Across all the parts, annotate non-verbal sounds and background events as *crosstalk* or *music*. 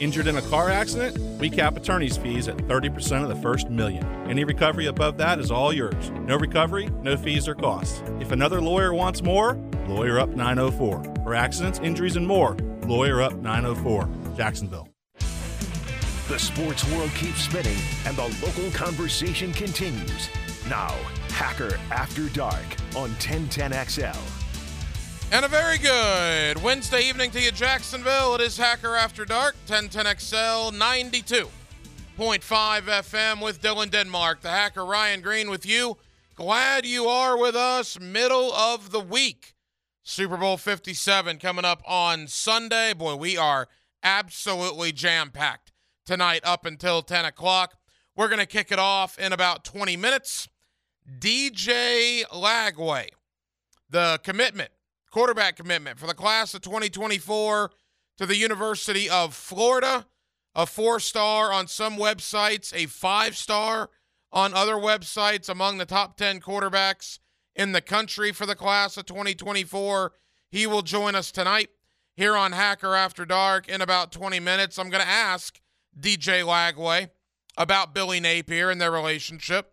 Injured in a car accident? We cap attorney's fees at 30% of the first million. Any recovery above that is all yours. No recovery, no fees or costs. If another lawyer wants more, Lawyer Up 904. For accidents, injuries, and more, Lawyer Up 904. Jacksonville. The sports world keeps spinning and the local conversation continues. Now, Hacker After Dark on 1010XL. And a very good Wednesday evening to you, Jacksonville. It is Hacker After Dark, 1010XL 92.5 FM with Dylan Denmark. The hacker Ryan Green with you. Glad you are with us. Middle of the week. Super Bowl 57 coming up on Sunday. Boy, we are absolutely jam packed tonight up until 10 o'clock. We're going to kick it off in about 20 minutes. DJ Lagway, the commitment, quarterback commitment for the class of 2024 to the University of Florida, a four star on some websites, a five star on other websites, among the top 10 quarterbacks in the country for the class of 2024. He will join us tonight here on Hacker After Dark in about 20 minutes. I'm going to ask DJ Lagway about Billy Napier and their relationship.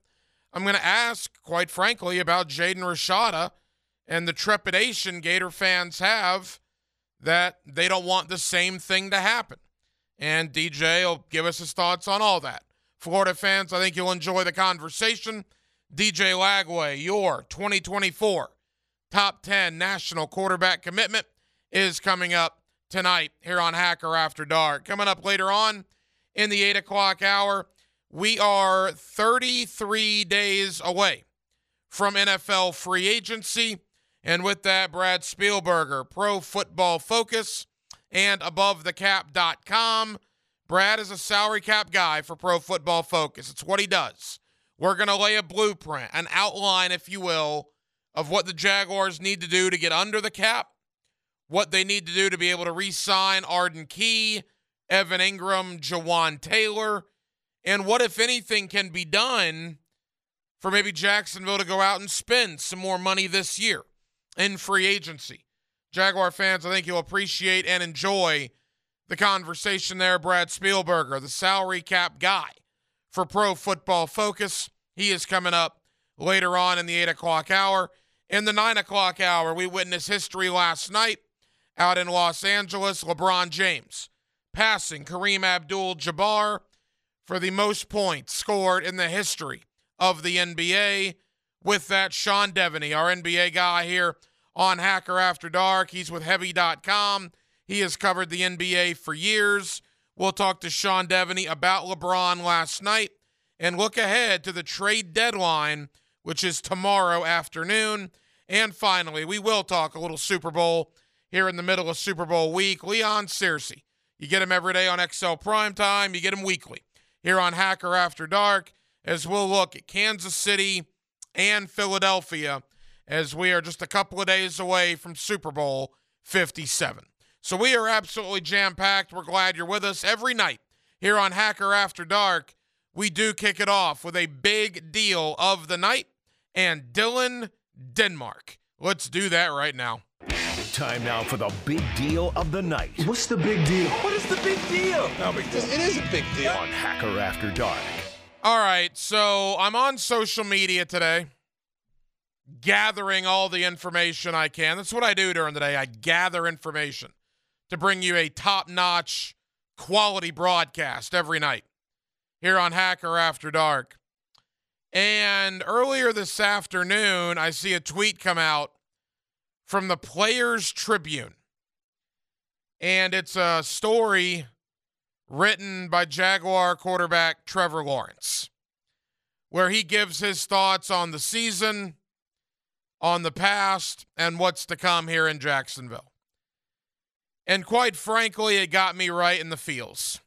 I'm going to ask, quite frankly, about Jaden Rashada and the trepidation Gator fans have that they don't want the same thing to happen. And DJ will give us his thoughts on all that. Florida fans, I think you'll enjoy the conversation. DJ Lagway, your 2024 top 10 national quarterback commitment is coming up tonight here on Hacker After Dark. Coming up later on in the 8 o'clock hour, we are 33 days away from NFL free agency. And with that, Brad Spielberger, Pro Football Focus, and AboveTheCap.com. Brad is a salary cap guy for Pro Football Focus. It's what he does. We're going to lay a blueprint, an outline, if you will, of what the Jaguars need to do to get under the cap, what they need to do to be able to re sign Arden Key, Evan Engram, Jawaan Taylor, and what, if anything, can be done for maybe Jacksonville to go out and spend some more money this year in free agency. Jaguar fans, I think you'll appreciate and enjoy the conversation there. Brad Spielberger, the salary cap guy for Pro Football Focus. He is coming up later on in the 8 o'clock hour. In the 9 o'clock hour, we witnessed history last night out in Los Angeles. LeBron James passing Kareem Abdul Jabbar for the most points scored in the history of the NBA. With that, Sean Deveney, our NBA guy here on Hacker After Dark. He's with Heavy.com. He has covered the NBA for years. We'll talk to Sean Deveney about LeBron last night and look ahead to the trade deadline, which is tomorrow afternoon. And finally, we will talk a little Super Bowl here in the middle of Super Bowl week. Leon Searcy. You get him every day on XL Prime Time. You get him weekly here on Hacker After Dark as we'll look at Kansas City and Philadelphia as we are just a couple of days away from Super Bowl 57. So we are absolutely jam packed. We're glad you're with us every night here on Hacker After Dark. We do kick it off with a big deal of the night and Dylan Denmark. Let's do that right now. Time now for the big deal of the night What's the big deal? What is the big deal? No big deal. It is a big deal. on Hacker After Dark. All right, so I'm on social media today, gathering all the information I can. That's what I do during the day. I gather information to bring you a top notch quality broadcast every night here on Hacker After Dark. And earlier this afternoon, I see a tweet come out from the Players Tribune. And it's a story written by Jaguar quarterback Trevor Lawrence, where he gives his thoughts on the season, on the past, and what's to come here in Jacksonville. And quite frankly, it got me right in the feels.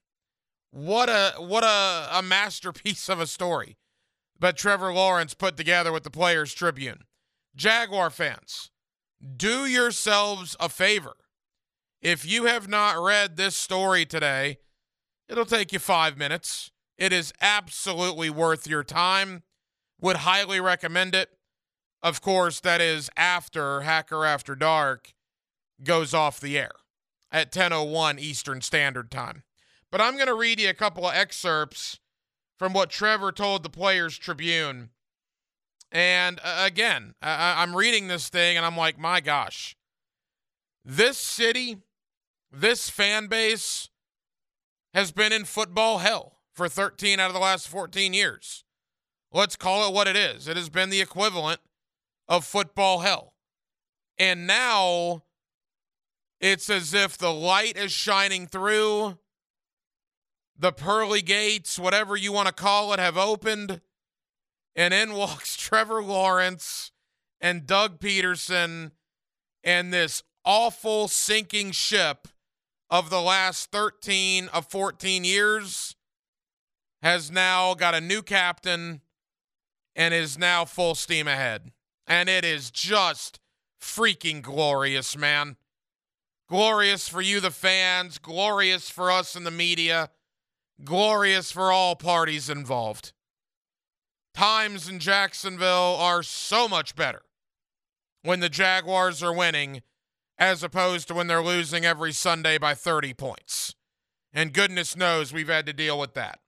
What a what a, a masterpiece of a story. But Trevor Lawrence put together with the Players Tribune. Jaguar fans, do yourselves a favor. If you have not read this story today, it'll take you five minutes. It is absolutely worth your time. Would highly recommend it. Of course, that is after Hacker After Dark goes off the air at 10:01 Eastern Standard Time. But I'm going to read you a couple of excerpts from what Trevor told the Players Tribune. And uh, again, I- I'm reading this thing and I'm like, my gosh, this city, this fan base has been in football hell for 13 out of the last 14 years. Let's call it what it is. It has been the equivalent of football hell. And now it's as if the light is shining through the pearly gates, whatever you want to call it, have opened. And in *laughs* walks Trevor Lawrence and Doug Pederson and this awful sinking ship of the last 13 of 14 years has now got a new captain and is now full steam ahead. And it is just freaking glorious, man. Glorious for you, the fans, glorious for us in the media glorious for all parties involved. Times in Jacksonville are so much better when the Jaguars are winning as opposed to when they're losing every Sunday by 30 points. And goodness knows we've had to deal with that.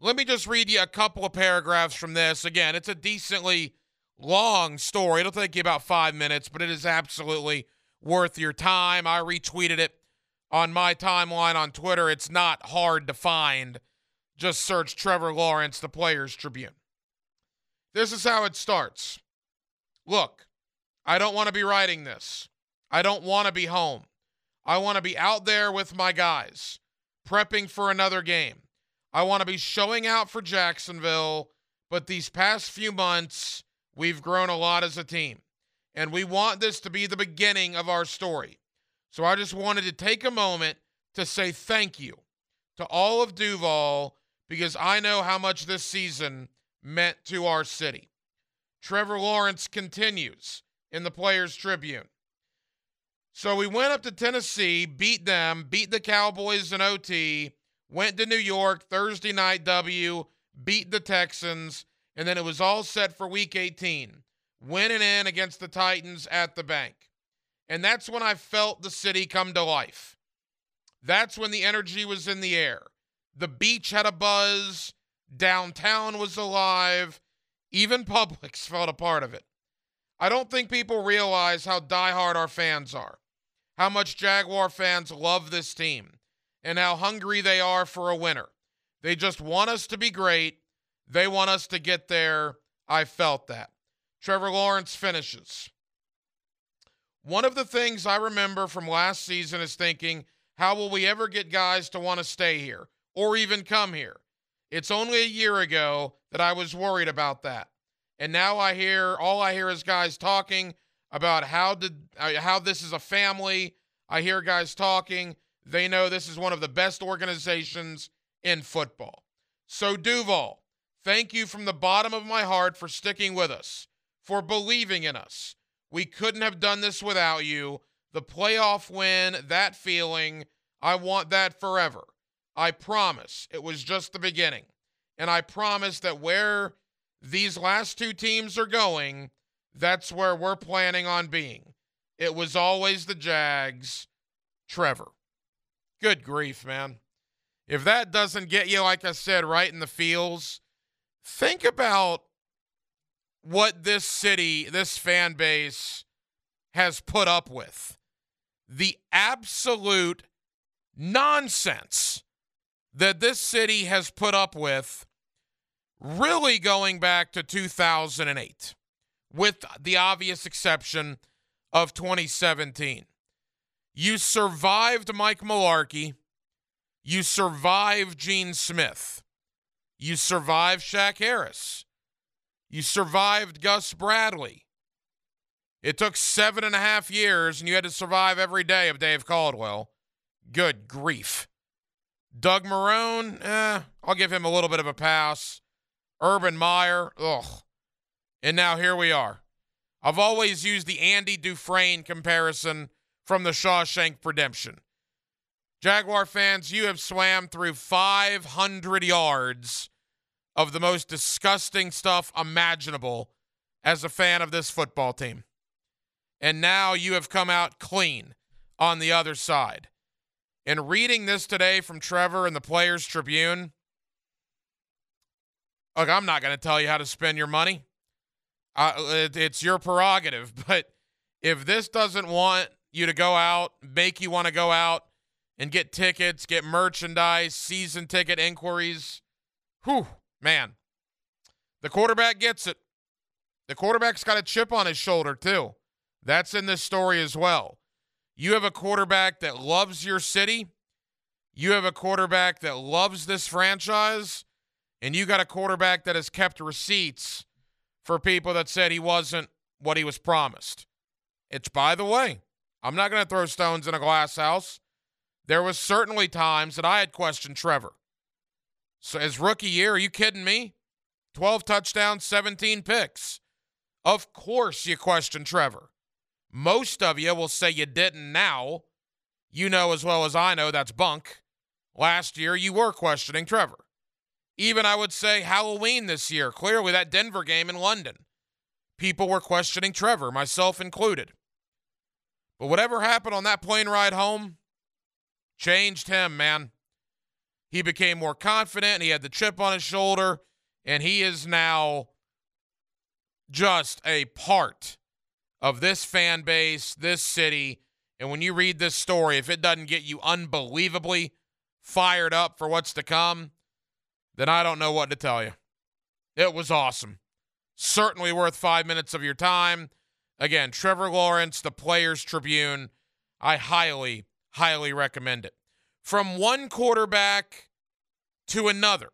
Let me just read you a couple of paragraphs from this. Again, it's a decently long story. It'll take you about five minutes, but it is absolutely worth your time. I retweeted it on my timeline on Twitter. It's not hard to find. Just search Trevor Lawrence, the Players Tribune. This is how it starts. Look, I don't want to be writing this. I don't want to be home. I want to be out there with my guys, prepping for another game. I want to be showing out for Jacksonville, but these past few months, we've grown a lot as a team. And we want this to be the beginning of our story. So I just wanted to take a moment to say thank you to all of Duval because I know how much this season meant to our city. Trevor Lawrence continues in the Players Tribune. So we went up to Tennessee, beat them, beat the Cowboys in OT, went to New York, Thursday night W, beat the Texans, and then it was all set for week 18, winning in against the Titans at the bank. And that's when I felt the city come to life. That's when the energy was in the air. The beach had a buzz, downtown was alive, even *laughs* Publix felt a part of it. I don't think people realize how diehard our fans are, how much Jaguar fans love this team, and how hungry they are for a winner. They just want us to be great. They want us to get there. I felt that. Trevor Lawrence finishes. One of the things I remember from last season is thinking, how will we ever get guys to want to stay here or even come here? It's only a year ago that I was worried about that. And now I hear all I hear is guys talking about how did uh, how this is a family. I hear guys talking. They know this is one of the best organizations in football. So Duval, thank you from the bottom of my heart for sticking with us, for believing in us, we couldn't have done this without you. The playoff win, that feeling, I want that forever. I promise it was just the beginning. And I promise that where these last two teams are going, that's where we're planning on being. It was always the Jags. Trevor. Good grief, man. If that doesn't get you, like I said, right in the feels, think about what this city, this fan base has put up with. The absolute nonsense that this city has put up with, really going back to 2008, with the obvious exception of 2017. You survived Mike Mularkey. You survived Gene Smith. You survived Shaq Harris. You survived Gus Bradley. It took seven and a half years, and you had to survive every day of Dave Caldwell. Good grief. Doug Marrone, eh, I'll give him a little bit of a pass. Urban Meyer, ugh. And now here we are. I've always used the Andy Dufresne comparison from the Shawshank Redemption. Jaguar fans, you have swam through 500 yards of the most disgusting stuff imaginable as a fan of this football team. And now you have come out clean on the other side. And reading this today from Trevor in the Players Tribune, look, I'm not going to tell you how to spend your money. Uh, it, it's your prerogative. *laughs* But if this doesn't want you to go out, make you want to go out and get tickets, get merchandise, season ticket inquiries, whew, man, the quarterback gets it. The quarterback's got a chip on his shoulder, too. That's in this story as well. You have a quarterback that loves your city. You have a quarterback that loves this franchise. And you got a quarterback that has kept receipts for people that said he wasn't what he was promised. It's by the way, I'm not going to throw stones in a glass house. There was certainly times that I had questioned Trevor. So his rookie year, are you kidding me? 12 touchdowns, 17 picks. Of course you question Trevor. Most of you will say you didn't now. You know as well as I know that's bunk. Last year you were questioning Trevor. Even I would say Halloween this year, clearly that Denver game in London. People were questioning Trevor, myself included. But whatever happened on that plane ride home changed him, man. He became more confident, he had the chip on his shoulder, and he is now just a part of this fan base, this city. And when you read this story, if it doesn't get you unbelievably fired up for what's to come, then I don't know what to tell you. It was awesome. Certainly worth five minutes of your time. Again, Trevor Lawrence, the Players Tribune. I highly, highly recommend it. From one quarterback to another.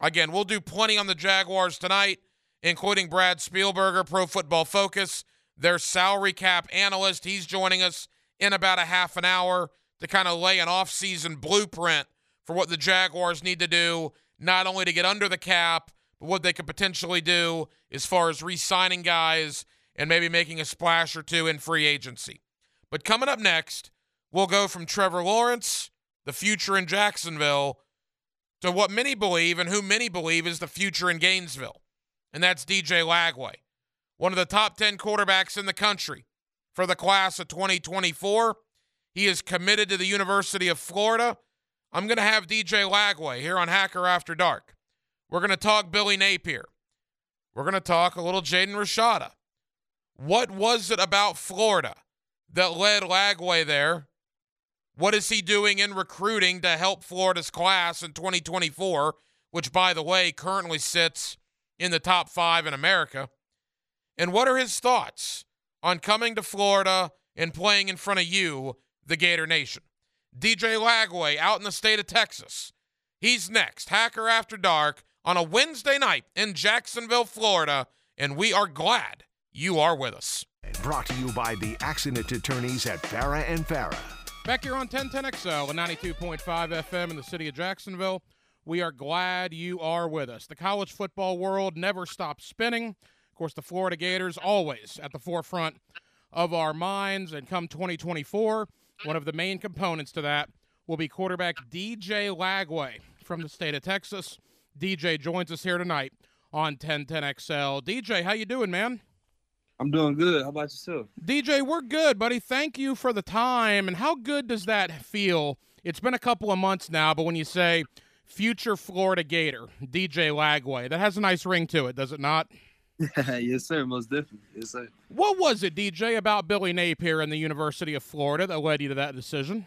Again, we'll do plenty on the Jaguars tonight, including Brad Spielberger, Pro Football Focus, their salary cap analyst. He's joining us in about a half an hour to kind of lay an offseason blueprint for what the Jaguars need to do not only to get under the cap, but what they could potentially do as far as re signing guys and maybe making a splash or two in free agency. But coming up next, we'll go from Trevor Lawrence, the future in Jacksonville, to what many believe and who many believe is the future in Gainesville. And that's DJ Lagway, one of the top 10 quarterbacks in the country for the class of 2024. He is committed to the University of Florida I'm going to have DJ Lagway here on Hacker After Dark. We're going to talk Billy Napier. We're going to talk a little Jaden Rashada. What was it about Florida that led Lagway there? What is he doing in recruiting to help Florida's class in 2024, which, by the way, currently sits in the top five in America? And what are his thoughts on coming to Florida and playing in front of you, the Gator Nation? DJ Lagway out in the state of Texas. He's next, Hacker After Dark, on a Wednesday night in Jacksonville, Florida, and we are glad you are with us. Brought to you by the accident attorneys at Farah and Farah. Back here on 1010XL and 92.5 FM in the city of Jacksonville, we are glad you are with us. The college football world never stops spinning. Of course, the Florida Gators always at the forefront of our minds. And come 2024, one of the main components to that will be quarterback DJ Lagway from the state of Texas. DJ joins us here tonight on 1010XL. DJ, how you doing, man? I'm doing good. How about yourself? DJ, we're good, buddy. Thank you for the time. And how good does that feel? It's been a couple of months now, but when you say future Florida Gator, DJ Lagway, that has a nice ring to it, does it not? *laughs* yes, sir. Most definitely. Yes, sir. What was it, DJ, about Billy Napier and the University of Florida that led you to that decision?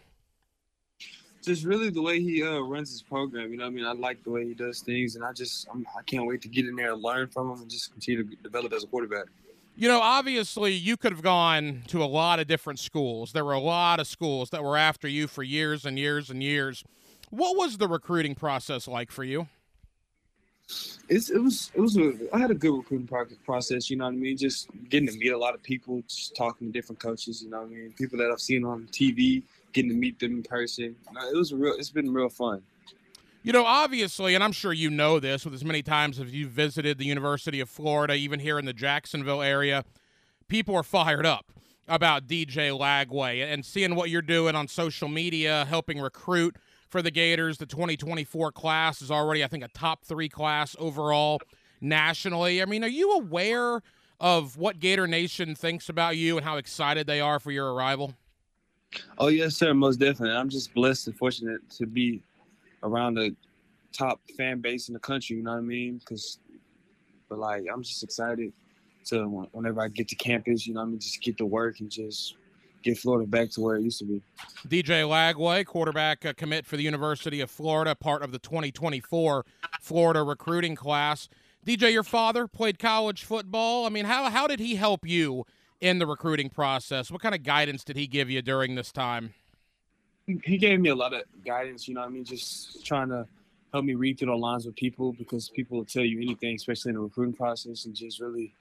Just really the way he uh, runs his program. You know, I mean, I like the way he does things, and I just I'm, I can not wait to get in there and learn from him and just continue to develop as a quarterback. You know, obviously, you could have gone to a lot of different schools. There were a lot of schools that were after you for years and years and years. What was the recruiting process like for you? it's, it was it was a, I had a good recruiting process. You know what I mean? Just getting to meet a lot of people, just talking to different coaches. You know what I mean? People that I've seen on TV, getting to meet them in person. It was real. It's been real fun. You know, obviously, and I'm sure you know this, with as many times as you've visited the University of Florida, even here in the Jacksonville area, people are fired up about DJ Lagway and seeing what you're doing on social media, helping recruit for the Gators. The 2024 class is already, I think, a top three class overall nationally. I mean, are you aware of what Gator Nation thinks about you and how excited they are for your arrival? Oh yes, sir. Most definitely. I'm just blessed and fortunate to be around the top fan base in the country. You know what I mean? Because, but like, I'm just excited to whenever I get to campus. You know, I mean, just get to work and just get Florida back to where it used to be. DJ Lagway, quarterback uh, commit for the University of Florida, part of the 2024 Florida recruiting class. DJ, your father played college football. I mean, how how did he help you in the recruiting process? What kind of guidance did he give you during this time? He gave me a lot of guidance. You know, I mean, just trying to help me read through the lines with people because people will tell you anything, especially in the recruiting process, and just really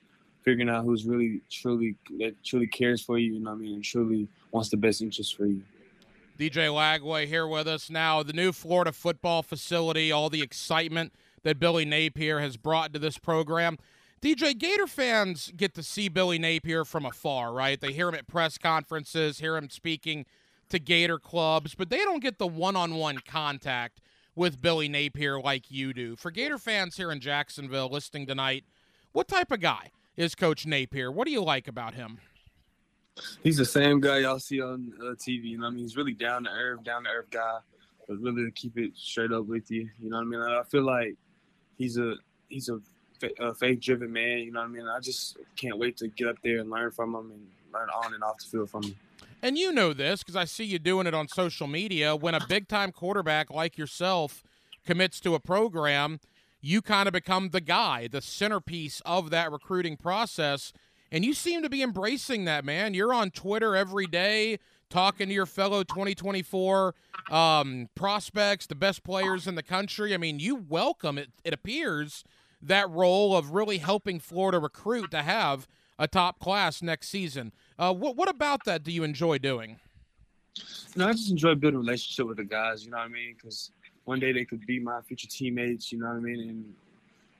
figuring out who's really truly that truly cares for you. You know, what I mean, and truly wants the best interest for you. DJ Lagway here with us now. The new Florida football facility, all the excitement that Billy Napier has brought to this program. DJ, Gator fans get to see Billy Napier from afar, right? They hear him at press conferences, hear him speaking to Gator clubs, but they don't get the one on one contact with Billy Napier like you do. For Gator fans here in Jacksonville listening tonight, what type of guy is Coach Napier? What do you like about him? He's the same guy y'all see on uh, TV. You know, I mean, he's really down to earth, down to earth guy, but really to keep it straight up with you. You know what I mean? I feel like he's a he's a, a faith driven man. You know what I mean? I just can't wait to get up there and learn from him and learn on and off the field from him. And you know this because I see you doing it on social media. When a big time quarterback like yourself commits to a program, you kind of become the guy, the centerpiece of that recruiting process. And you seem to be embracing that, man. You're on Twitter every day talking to your fellow 2024 um, prospects, the best players in the country. I mean, you welcome it, it appears, that role of really helping Florida recruit to have a top class next season. Uh, what, what about that do you enjoy doing? Know, I just enjoy building relationship with the guys, you know what I mean? Because one day they could be my future teammates, you know what I mean? And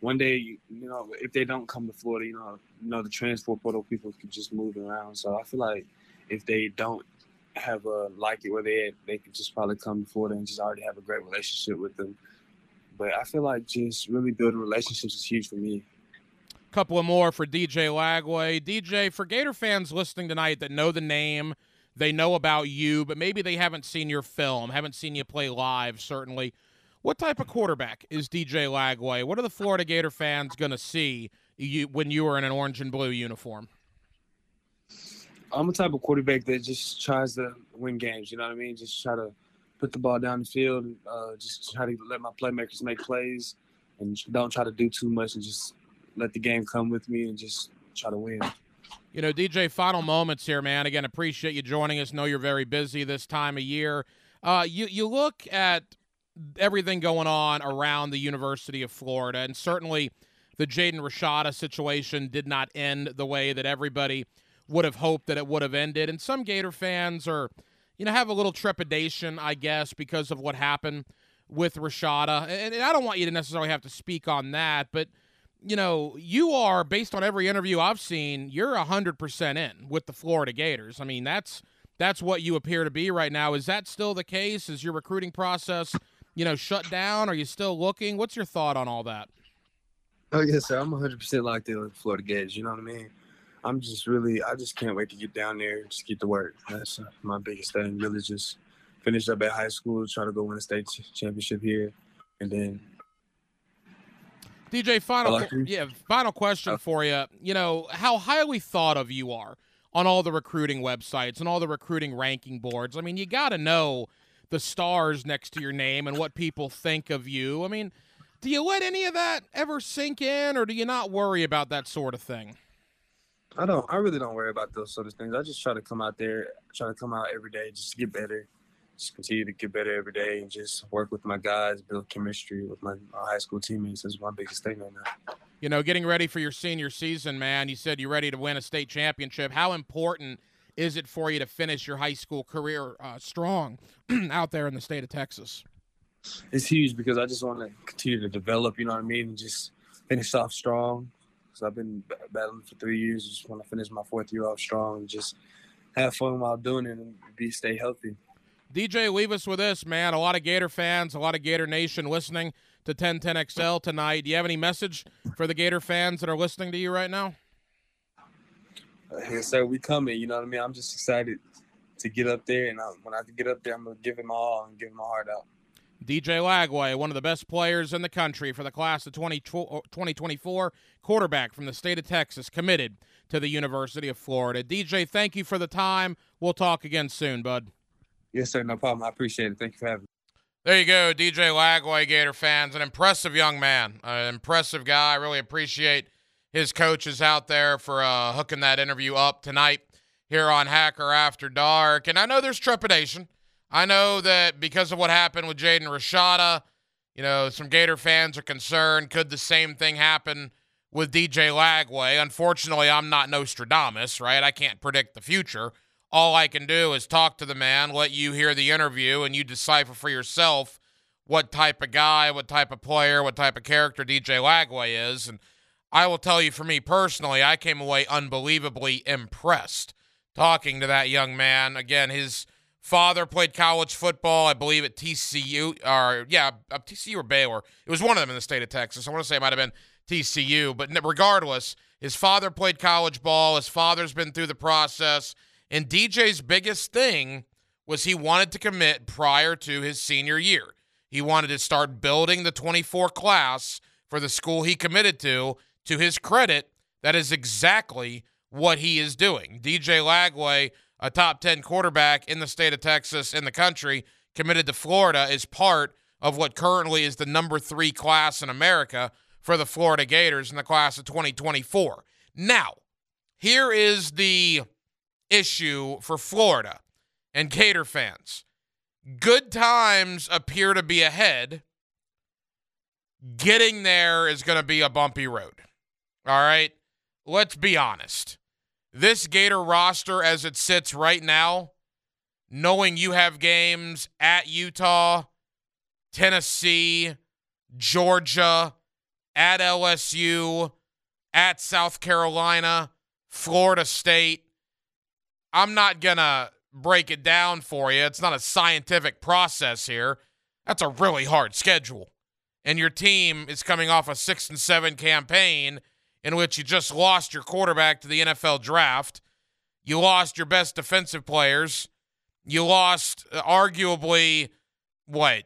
one day, you know, if they don't come to Florida, you know, you know, the transfer portal people can just move around. So I feel like if they don't have a like it where they at, they could just probably come to Florida and just already have a great relationship with them. But I feel like just really building relationships is huge for me. Couple of more for DJ Lagway. DJ, for Gator fans listening tonight that know the name, they know about you, but maybe they haven't seen your film, haven't seen you play live, certainly. What type of quarterback is DJ Lagway? What are the Florida Gator fans going to see you, when you are in an orange and blue uniform? I'm a type of quarterback that just tries to win games. You know what I mean? Just try to put the ball down the field, uh, just try to let my playmakers make plays, and don't try to do too much, and just let the game come with me, and just try to win. You know, DJ, final moments here, man. Again, appreciate you joining us. Know you're very busy this time of year. Uh, you you look at everything going on around the University of Florida, and certainly the Jaden Rashada situation did not end the way that everybody would have hoped that it would have ended. And some Gator fans are, you know, have a little trepidation, I guess, because of what happened with Rashada. And, and I don't want you to necessarily have to speak on that, but you know, you are based on every interview I've seen, you're 100% in with the Florida Gators. I mean, that's that's what you appear to be right now. Is that still the case? Is your recruiting process, you know, shut down? Are you still looking? What's your thought on all that? Oh yes, sir. I'm 100% locked in with Florida Gators. You know what I mean? I'm just really, I just can't wait to get down there just get to work. That's uh, my biggest thing. Really, just finish up at high school, try to go win a state championship here, and then. DJ, final, yeah, final question for you. You know how highly thought of you are on all the recruiting websites and all the recruiting ranking boards. I mean, you got to know the stars next to your name and what people think of you. I mean, do you let any of that ever sink in, or do you not worry about that sort of thing? I don't. I really don't worry about those sort of things. I just try to come out there, try to come out every day, just to get better, just continue to get better every day, and just work with my guys, build chemistry with my, my high school teammates. Is my biggest thing right now. You know, getting ready for your senior season, man. You said you're ready to win a state championship. How important is it for you to finish your high school career uh, strong *clears throat* out there in the state of Texas? It's huge because I just want to continue to develop. You know what I mean? And just finish off strong because I've been battling for three years. Just want to finish my fourth year off strong and just have fun while doing it and be stay healthy. DJ, leave us with this, man. A lot of Gator fans, a lot of Gator Nation listening to 1010XL tonight. Do you have any message for the Gator fans that are listening to you right now? Yes, sir. We coming. You know what I mean? I'm just excited to get up there. And I, when I get up there, I'm gonna give it my all and give my heart out. DJ Lagway, one of the best players in the country for the class of 20, 2024, uh, quarterback from the state of Texas, committed to the University of Florida. DJ, thank you for the time. We'll talk again soon, bud. Yes, sir. No problem. I appreciate it. Thank you for having me. There you go, DJ Lagway, Gator fans. An impressive young man, an impressive guy. I really appreciate his coaches out there for uh, hooking that interview up tonight here on Hacker After Dark. And I know there's trepidation. I know that because of what happened with Jaden Rashada, you know, some Gator fans are concerned. Could the same thing happen with DJ Lagway? Unfortunately, I'm not Nostradamus, right? I can't predict the future. All I can do is talk to the man, let you hear the interview, and you decipher for yourself what type of guy, what type of player, what type of character DJ Lagway is. And I will tell you, for me personally, I came away unbelievably impressed talking to that young man. Again, his father played college football, I believe, at TCU, or yeah, uh, TCU or Baylor. It was one of them in the state of Texas. I want to say it might have been TCU, but regardless, his father played college ball. His father's been through the process. And DJ's biggest thing was he wanted to commit prior to his senior year. He wanted to start building the 24 class for the school he committed to. To his credit, that is exactly what he is doing. DJ Lagway, a top 10 quarterback in the state of Texas, in the country, committed to Florida, is part of what currently is the number three class in America for the Florida Gators in the class of 2024. Now, here is the issue for Florida and Gator fans. Good times appear to be ahead. Getting there is going to be a bumpy road. All right? Let's be honest. This Gator roster, as it sits right now, knowing you have games at Utah, Tennessee, Georgia, at LSU, at South Carolina, Florida State, I'm not going to break it down for you. It's not a scientific process here. That's a really hard schedule. And your team is coming off a 6 and 7 campaign in which you just lost your quarterback to the NFL draft. You lost your best defensive players. You lost uh, arguably what?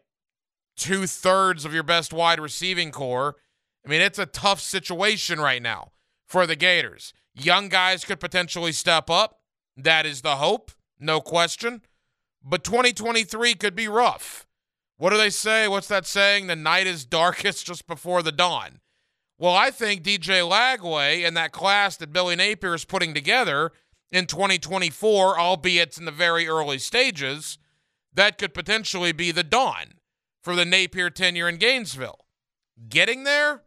Two thirds of your best wide receiving corps. I mean, it's a tough situation right now for the Gators. Young guys could potentially step up. That is the hope, no question. But 2023 could be rough. What do they say? What's that saying? The night is darkest *laughs* just before the dawn. Well, I think DJ Lagway and that class that Billy Napier is putting together in 2024, albeit in the very early stages, that could potentially be the dawn for the Napier tenure in Gainesville. Getting there,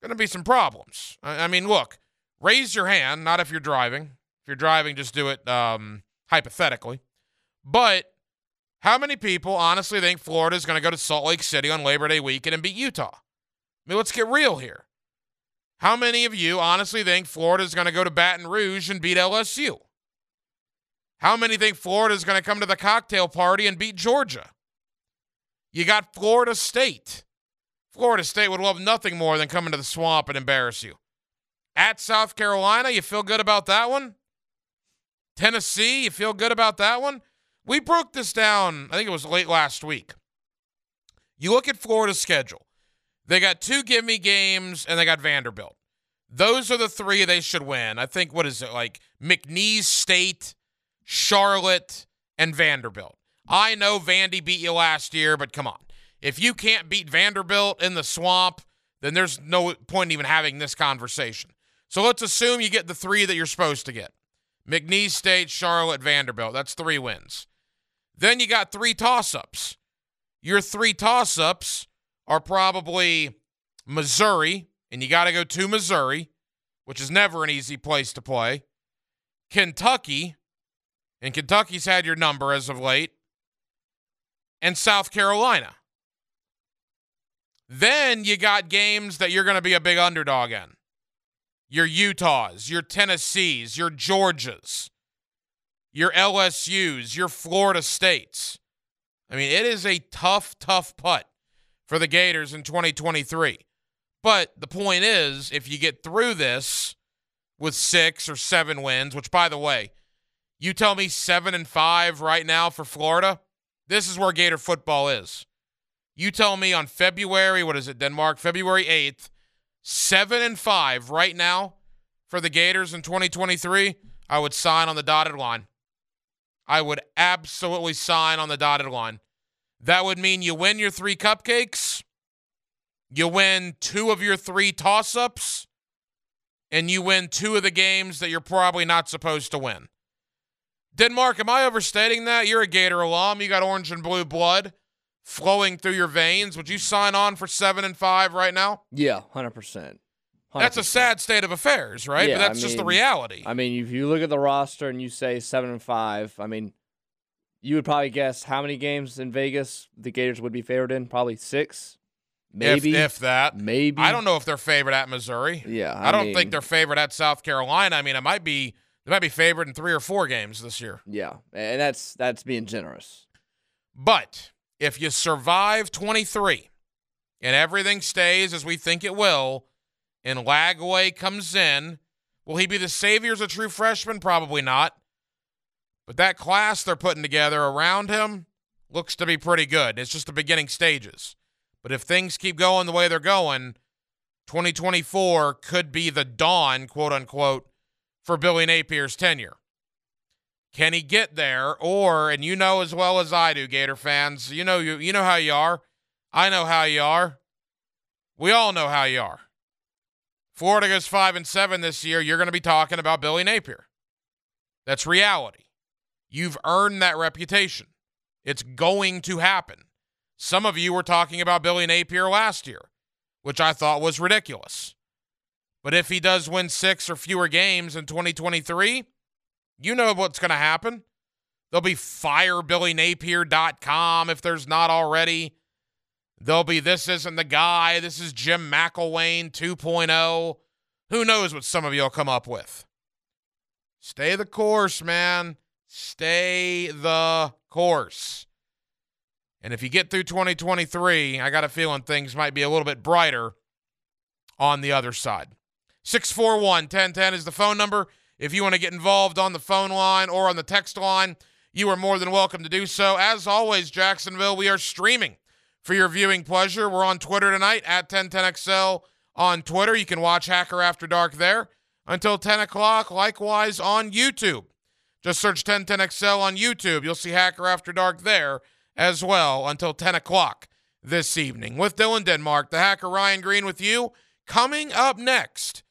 going to be some problems. I mean, look, raise your hand, not if you're driving. If you're driving, just do it um, hypothetically. But how many people honestly think Florida is going to go to Salt Lake City on Labor Day weekend and beat Utah? I mean, let's get real here. How many of you honestly think Florida is going to go to Baton Rouge and beat LSU? How many think Florida is going to come to the cocktail party and beat Georgia? You got Florida State. Florida State would love nothing more than coming to the swamp and embarrass you. At South Carolina, you feel good about that one? Tennessee, you feel good about that one? We broke this down, I think it was late last week. You look at Florida's schedule. They got two gimme games and they got Vanderbilt. Those are the three they should win. I think, what is it, like McNeese State, Charlotte, and Vanderbilt. I know Vandy beat you last year, but come on. If you can't beat Vanderbilt in the swamp, then there's no point in even having this conversation. So let's assume you get the three that you're supposed to get. McNeese State, Charlotte, Vanderbilt. That's three wins. Then you got three toss ups. Your three toss ups are probably Missouri, and you got to go to Missouri, which is never an easy place to play. Kentucky, and Kentucky's had your number as of late, and South Carolina. Then you got games that you're going to be a big underdog in your Utahs, your Tennessees, your Georgias, your LSUs, your Florida States. I mean, it is a tough, tough putt for the Gators in 2023. But the point is, if you get through this with six or seven wins, which, by the way, You tell me seven and five right now for Florida. This is where Gator football is. You tell me on February, what is it, Denmark? February 8th, seven and five right now for the Gators in 2023. I would sign on the dotted line. I would absolutely sign on the dotted line. That would mean you win your three cupcakes, you win two of your three toss ups, and you win two of the games that you're probably not supposed to win. Denmark, am I overstating that? You're a Gator alum. You got orange and blue blood flowing through your veins. Would you sign on for seven and five right now? Yeah, hundred percent. That's a sad state of affairs, right? Yeah, but that's I just the reality. I mean, if you look at the roster and you say seven and five, I mean, you would probably guess how many games in Vegas the Gators would be favored in? Probably six, maybe, if, if that. maybe. I don't know if they're favored at Missouri. Yeah, I, don't mean, think they're favored at South Carolina. I mean, it might be they might be favored in three or four games this year. Yeah, and that's that's being generous. But if you survive 23 and everything stays as we think it will, and Lagway comes in, will he be the savior as a true freshman? Probably not. But that class they're putting together around him looks to be pretty good. It's just the beginning stages. But if things keep going the way they're going, 2024 could be the dawn, quote unquote, for Billy Napier's tenure. Can he get there? Or, and you know as well as I do, Gator fans, you know you you know how you are. I know how you are. We all know how you are. Florida goes five and seven this year. You're going to be talking about Billy Napier. That's reality. You've earned that reputation. It's going to happen. Some of you were talking about Billy Napier last year, which I thought was ridiculous. But if he does win six or fewer games in 2023, you know what's going to happen. There'll be firebillynapier.com if there's not already. There'll be this isn't the guy. This is Jim McElwain 2.0. Who knows what some of will come up with? Stay the course, man. Stay the course. And if you get through 2023, I got a feeling things might be a little bit brighter on the other side. 641 1010 is the phone number. If you want to get involved on the phone line or on the text line, you are more than welcome to do so. As always, Jacksonville, we are streaming for your viewing pleasure. We're on Twitter tonight at 1010XL on Twitter. You can watch Hacker After Dark there until 10 o'clock. Likewise on YouTube. Just search 1010XL on YouTube. You'll see Hacker After Dark there as well until 10 o'clock this evening. With Dylan Denmark, the Hacker Ryan Green with you. Coming up next,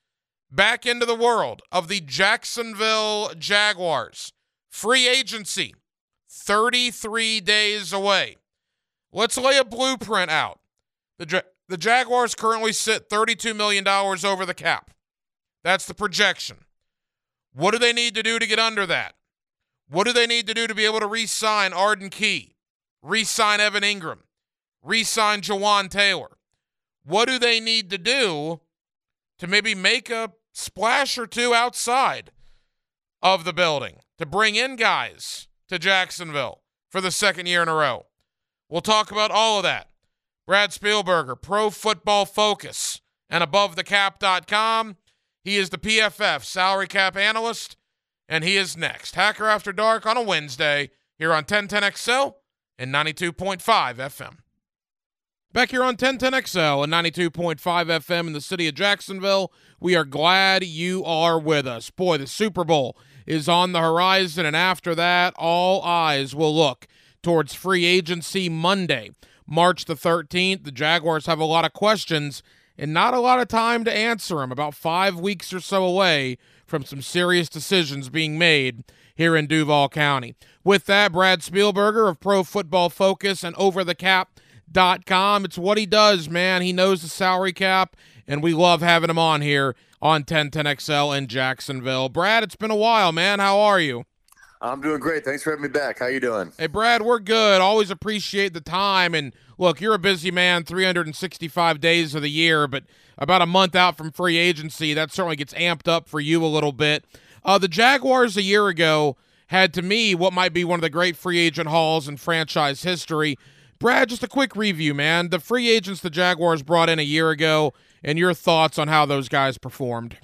back into the world of the Jacksonville Jaguars. Free agency, 33 days away. Let's lay a blueprint out. The, the Jaguars currently sit $32 million over the cap. That's the projection. What do they need to do to get under that? What do they need to do to be able to re sign Arden Key, re sign Evan Engram, re sign Jawaan Taylor? What do they need to do to maybe make a splash or two outside of the building to bring in guys to Jacksonville for the second year in a row? We'll talk about all of that. Brad Spielberger, Pro Football Focus, and AboveTheCap.com. He is the PFF salary cap analyst, and he is next. Hacker After Dark on a Wednesday here on 1010XL and 92.5 FM. Back here on 1010XL and 92.5 FM in the city of Jacksonville, we are glad you are with us. Boy, the Super Bowl is on the horizon, and after that, all eyes will look towards free agency Monday, March the 13th. The Jaguars have a lot of questions and not a lot of time to answer them. About five weeks or so away from some serious decisions being made here in Duval County. With that, Brad Spielberger of Pro Football Focus and Over the Cap com. It's what he does, man. He knows the salary cap, and we love having him on here on 1010XL in Jacksonville. Brad, it's been a while, man. How are you? I'm doing great. Thanks for having me back. How you doing? Hey, Brad, we're good. Always appreciate the time. And look, you're a busy man 365 days of the year, but about a month out from free agency, that certainly gets amped up for you a little bit. Uh, the Jaguars a year ago had, to me, what might be one of the great free agent hauls in franchise history. Brad, just a quick review, man. The free agents the Jaguars brought in a year ago, and your thoughts on how those guys performed.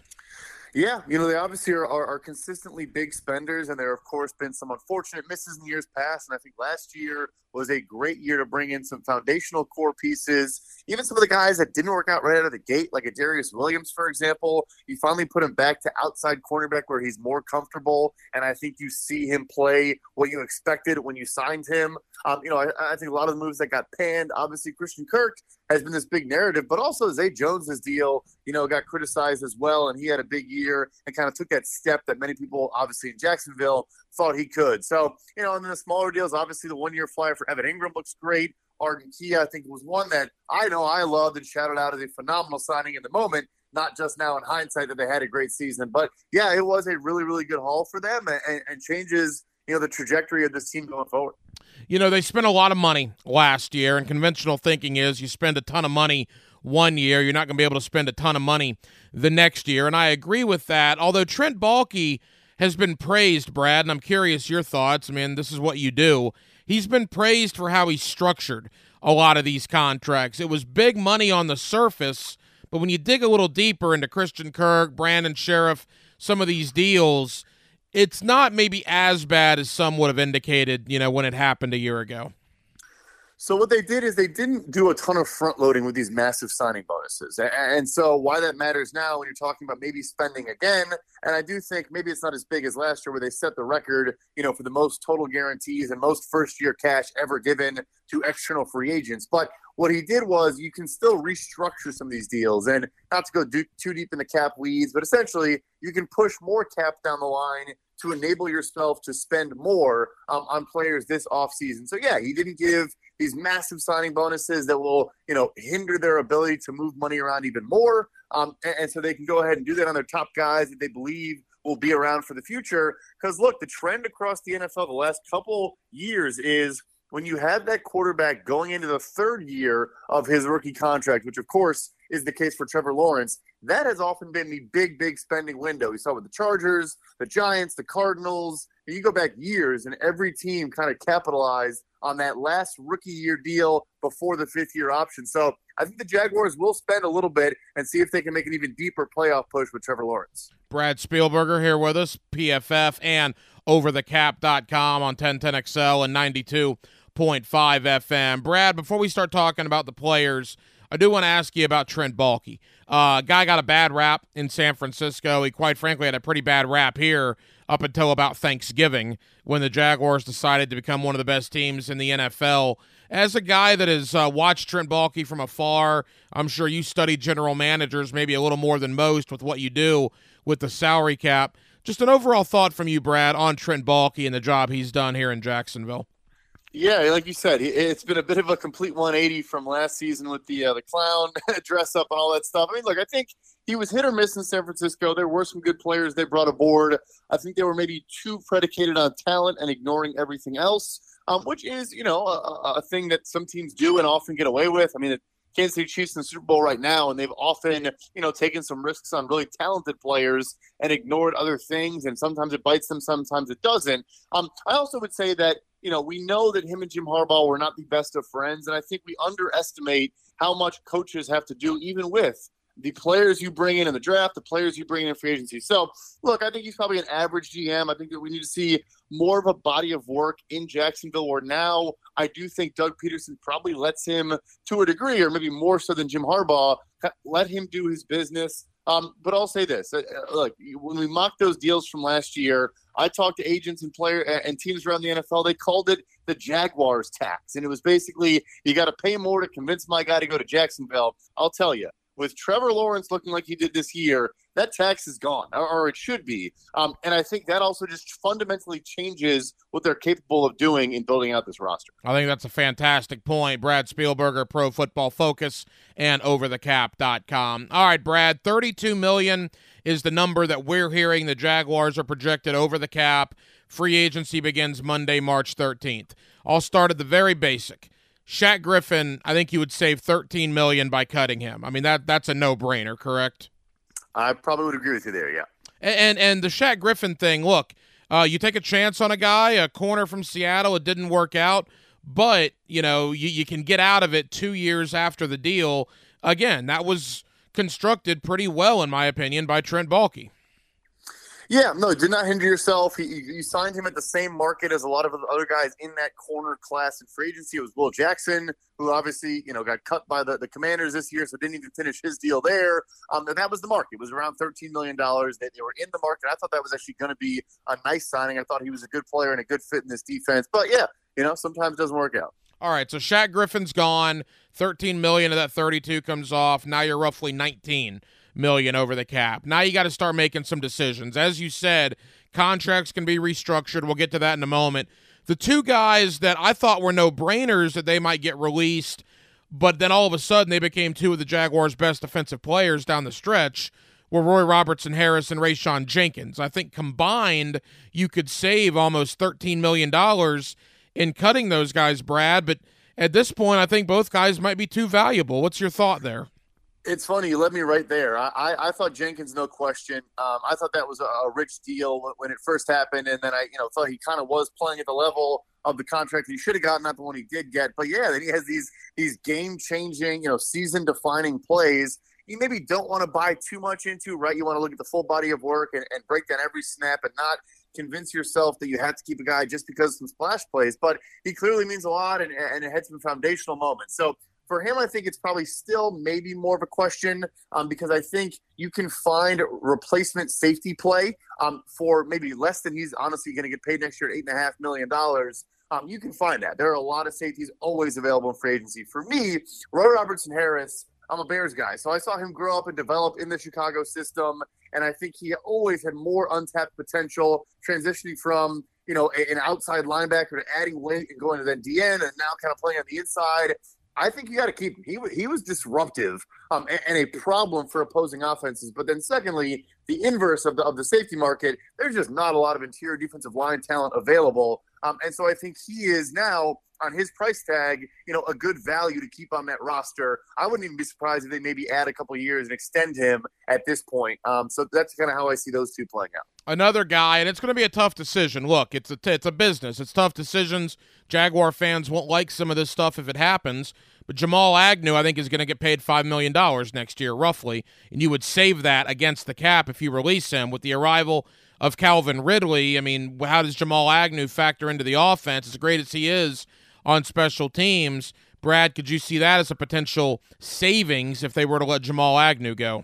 Yeah, you know, they obviously are, are, are, consistently big spenders, and there have, of course, been some unfortunate misses in years past. And I think last year was a great year to bring in some foundational core pieces. Even some of the guys that didn't work out right out of the gate, like a Darious Williams, for example, you finally put him back to outside cornerback where he's more comfortable. And I think you see him play what you expected when you signed him. Um, you know, I, I think a lot of the moves that got panned, obviously, Christian Kirk has been this big narrative, but also Zay Jones's deal, you know, got criticized as well, and he had a big year and kind of took that step that many people, obviously in Jacksonville, thought he could. So, you know, and then the smaller deals, obviously the one-year flyer for Evan Engram looks great. Arden Key, I think, was one that I know I loved and shouted out as a phenomenal signing in the moment, not just now in hindsight that they had a great season. But yeah, it was a really, really good haul for them and, and changes, you know, the trajectory of this team going forward. You know, they spent a lot of money last year, and conventional thinking is you spend a ton of money one year, you're not going to be able to spend a ton of money the next year. And I agree with that. Although Trent Baalke has been praised, Brad, and I'm curious your thoughts. I mean, this is what you do. He's been praised for how he structured a lot of these contracts. It was big money on the surface, but when you dig a little deeper into Christian Kirk, Brandon Scherff, some of these deals, it's not maybe as bad as some would have indicated, you know, when it happened a year ago. So what they did is they didn't do a ton of front loading with these massive signing bonuses. And so why that matters now when you're talking about maybe spending again, and I do think maybe it's not as big as last year where they set the record, you know, for the most total guarantees and most first year cash ever given to external free agents. But what he did was you can still restructure some of these deals and not to go do, too deep in the cap weeds, but essentially you can push more cap down the line to enable yourself to spend more um, on players this offseason. So yeah, he didn't give these massive signing bonuses that will, you know, hinder their ability to move money around even more. Um, and, and so they can go ahead and do that on their top guys that they believe will be around for the future. Because look, the trend across the NFL the last couple years is when you have that quarterback going into the third year of his rookie contract, which of course is the case for Trevor Lawrence, that has often been the big, big spending window. We saw with the Chargers, the Giants, the Cardinals. You go back years, and every team kind of capitalized on that last rookie year deal before the fifth year option. So I think the Jaguars will spend a little bit and see if they can make an even deeper playoff push with Trevor Lawrence. Brad Spielberger here with us, PFF and overthecap.com on 1010XL and 92.5 FM. Brad, before we start talking about the players, I do want to ask you about Trent Baalke. Uh, guy got a bad rap in San Francisco. He quite frankly had a pretty bad rap here up until about Thanksgiving when the Jaguars decided to become one of the best teams in the NFL. As a guy that has uh, watched Trent Baalke from afar, I'm sure you study general managers maybe a little more than most with what you do with the salary cap. Just an overall thought from you, Brad, on Trent Baalke and the job he's done here in Jacksonville. Yeah, like you said, it's been a bit of a complete 180 from last season with the uh, the clown *laughs* dress up and all that stuff. I mean, look, I think he was hit or miss in San Francisco. There were some good players they brought aboard. I think they were maybe too predicated on talent and ignoring everything else, um, which is, you know, a, a, thing that some teams do and often get away with. I mean, the Kansas City Chiefs in the Super Bowl right now, and they've often, you know, taken some risks on really talented players and ignored other things. And sometimes it bites them, sometimes it doesn't. Um, I also would say that, you know, we know that him and Jim Harbaugh were not the best of friends, and I think we underestimate how much coaches have to do, even with the players you bring in in the draft, the players you bring in free agency. So, look, I think he's probably an average GM. I think that we need to see more of a body of work in Jacksonville. Where now, I do think Doug Pederson probably lets him, to a degree, or maybe more so than Jim Harbaugh, let him do his business. Um, but I'll say this: uh, uh look, when we mocked those deals from last year, I talked to agents and player and teams around the NFL. They called it the Jaguars tax, and it was basically you got to pay more to convince my guy to go to Jacksonville. I'll tell you, with Trevor Lawrence looking like he did this year, that tax is gone, or, or it should be. Um, and I think that also just fundamentally changes what they're capable of doing in building out this roster. I think that's a fantastic point. Brad Spielberger, Pro Football Focus, and OverTheCap.com. All right, Brad, 32 million is the number that we're hearing the Jaguars are projected over the cap. Free agency begins Monday, March 13th. I'll start at the very basic. Shaq Griffin, I think you would save 13 million by cutting him. I mean that that's a no-brainer, correct? I probably would agree with you there, yeah. And and, the Shaq Griffin thing, look, uh, you take a chance on a guy, a corner from Seattle, it didn't work out, but you know you, you can get out of it two years after the deal. Again, that was constructed pretty well, in my opinion, by Trent Baalke. Yeah, no, did not hinder yourself. He, you signed him at the same market as a lot of the other guys in that corner class in free agency. It was Will Jackson, who obviously you know got cut by the, the Commanders this year, so didn't even finish his deal there. Um, and that was the market. It was around thirteen million dollars. That they were in the market. I thought that was actually going to be a nice signing. I thought he was a good player and a good fit in this defense. But yeah, you know, sometimes doesn't work out. All right, so Shaq Griffin's gone. 13 million of that 32 comes off. Now you're roughly 19 million over the cap. Now you got to start making some decisions. As you said, contracts can be restructured. We'll get to that in a moment. The two guys that I thought were no-brainers that they might get released, but then all of a sudden they became two of the Jaguars' best defensive players down the stretch were Roy Robertson Harris and Rayshawn Jenkins. I think combined you could save almost $13 million in cutting those guys, Brad, but at this point, I think both guys might be too valuable. What's your thought there? It's funny you let me right there. I, I, I thought Jenkins, no question. Um, I thought that was a, a, rich deal when it first happened, and then I, you know, thought he kind of was playing at the level of the contract he should have gotten, not the one he did get. But yeah, then he has these these game changing, you know, season defining plays. You maybe don't want to buy too much into, right? You want to look at the full body of work and, and break down every snap and not convince yourself that you have to keep a guy just because of some splash plays. But he clearly means a lot and, and it had some foundational moments. So for him, I think it's probably still maybe more of a question um, because I think you can find replacement safety play um, for maybe less than he's honestly going to get paid next year, at eight and a half million dollars. Um, you can find that. There are a lot of safeties always available in free agency. For me, Roy Robertson Harris I'm a Bears guy. So I saw him grow up and develop in the Chicago system. And I think he always had more untapped potential transitioning from, you know, an outside linebacker to adding weight and going to then DN and now kind of playing on the inside. I think you got to keep him. He, he was disruptive um, and, and, a problem for opposing offenses. But then, secondly, the inverse of the, of the safety market, there's just not a lot of interior defensive line talent available. Um, and so I think he is now on his price tag, you know, a good value to keep on that roster. I wouldn't even be surprised if they maybe add a couple years and extend him at this point. Um, so that's kind of how I see those two playing out. Another guy, and it's going to be a tough decision. Look, it's a it's a business. It's tough decisions. Jaguar fans won't like some of this stuff if it happens. But Jamal Agnew, I think, is going to get paid $5 million next year, roughly. And you would save that against the cap if you release him. With the arrival of Calvin Ridley, I mean, how does Jamal Agnew factor into the offense? As great as he is, on special teams. Brad, could you see that as a potential savings if they were to let Jamal Agnew go?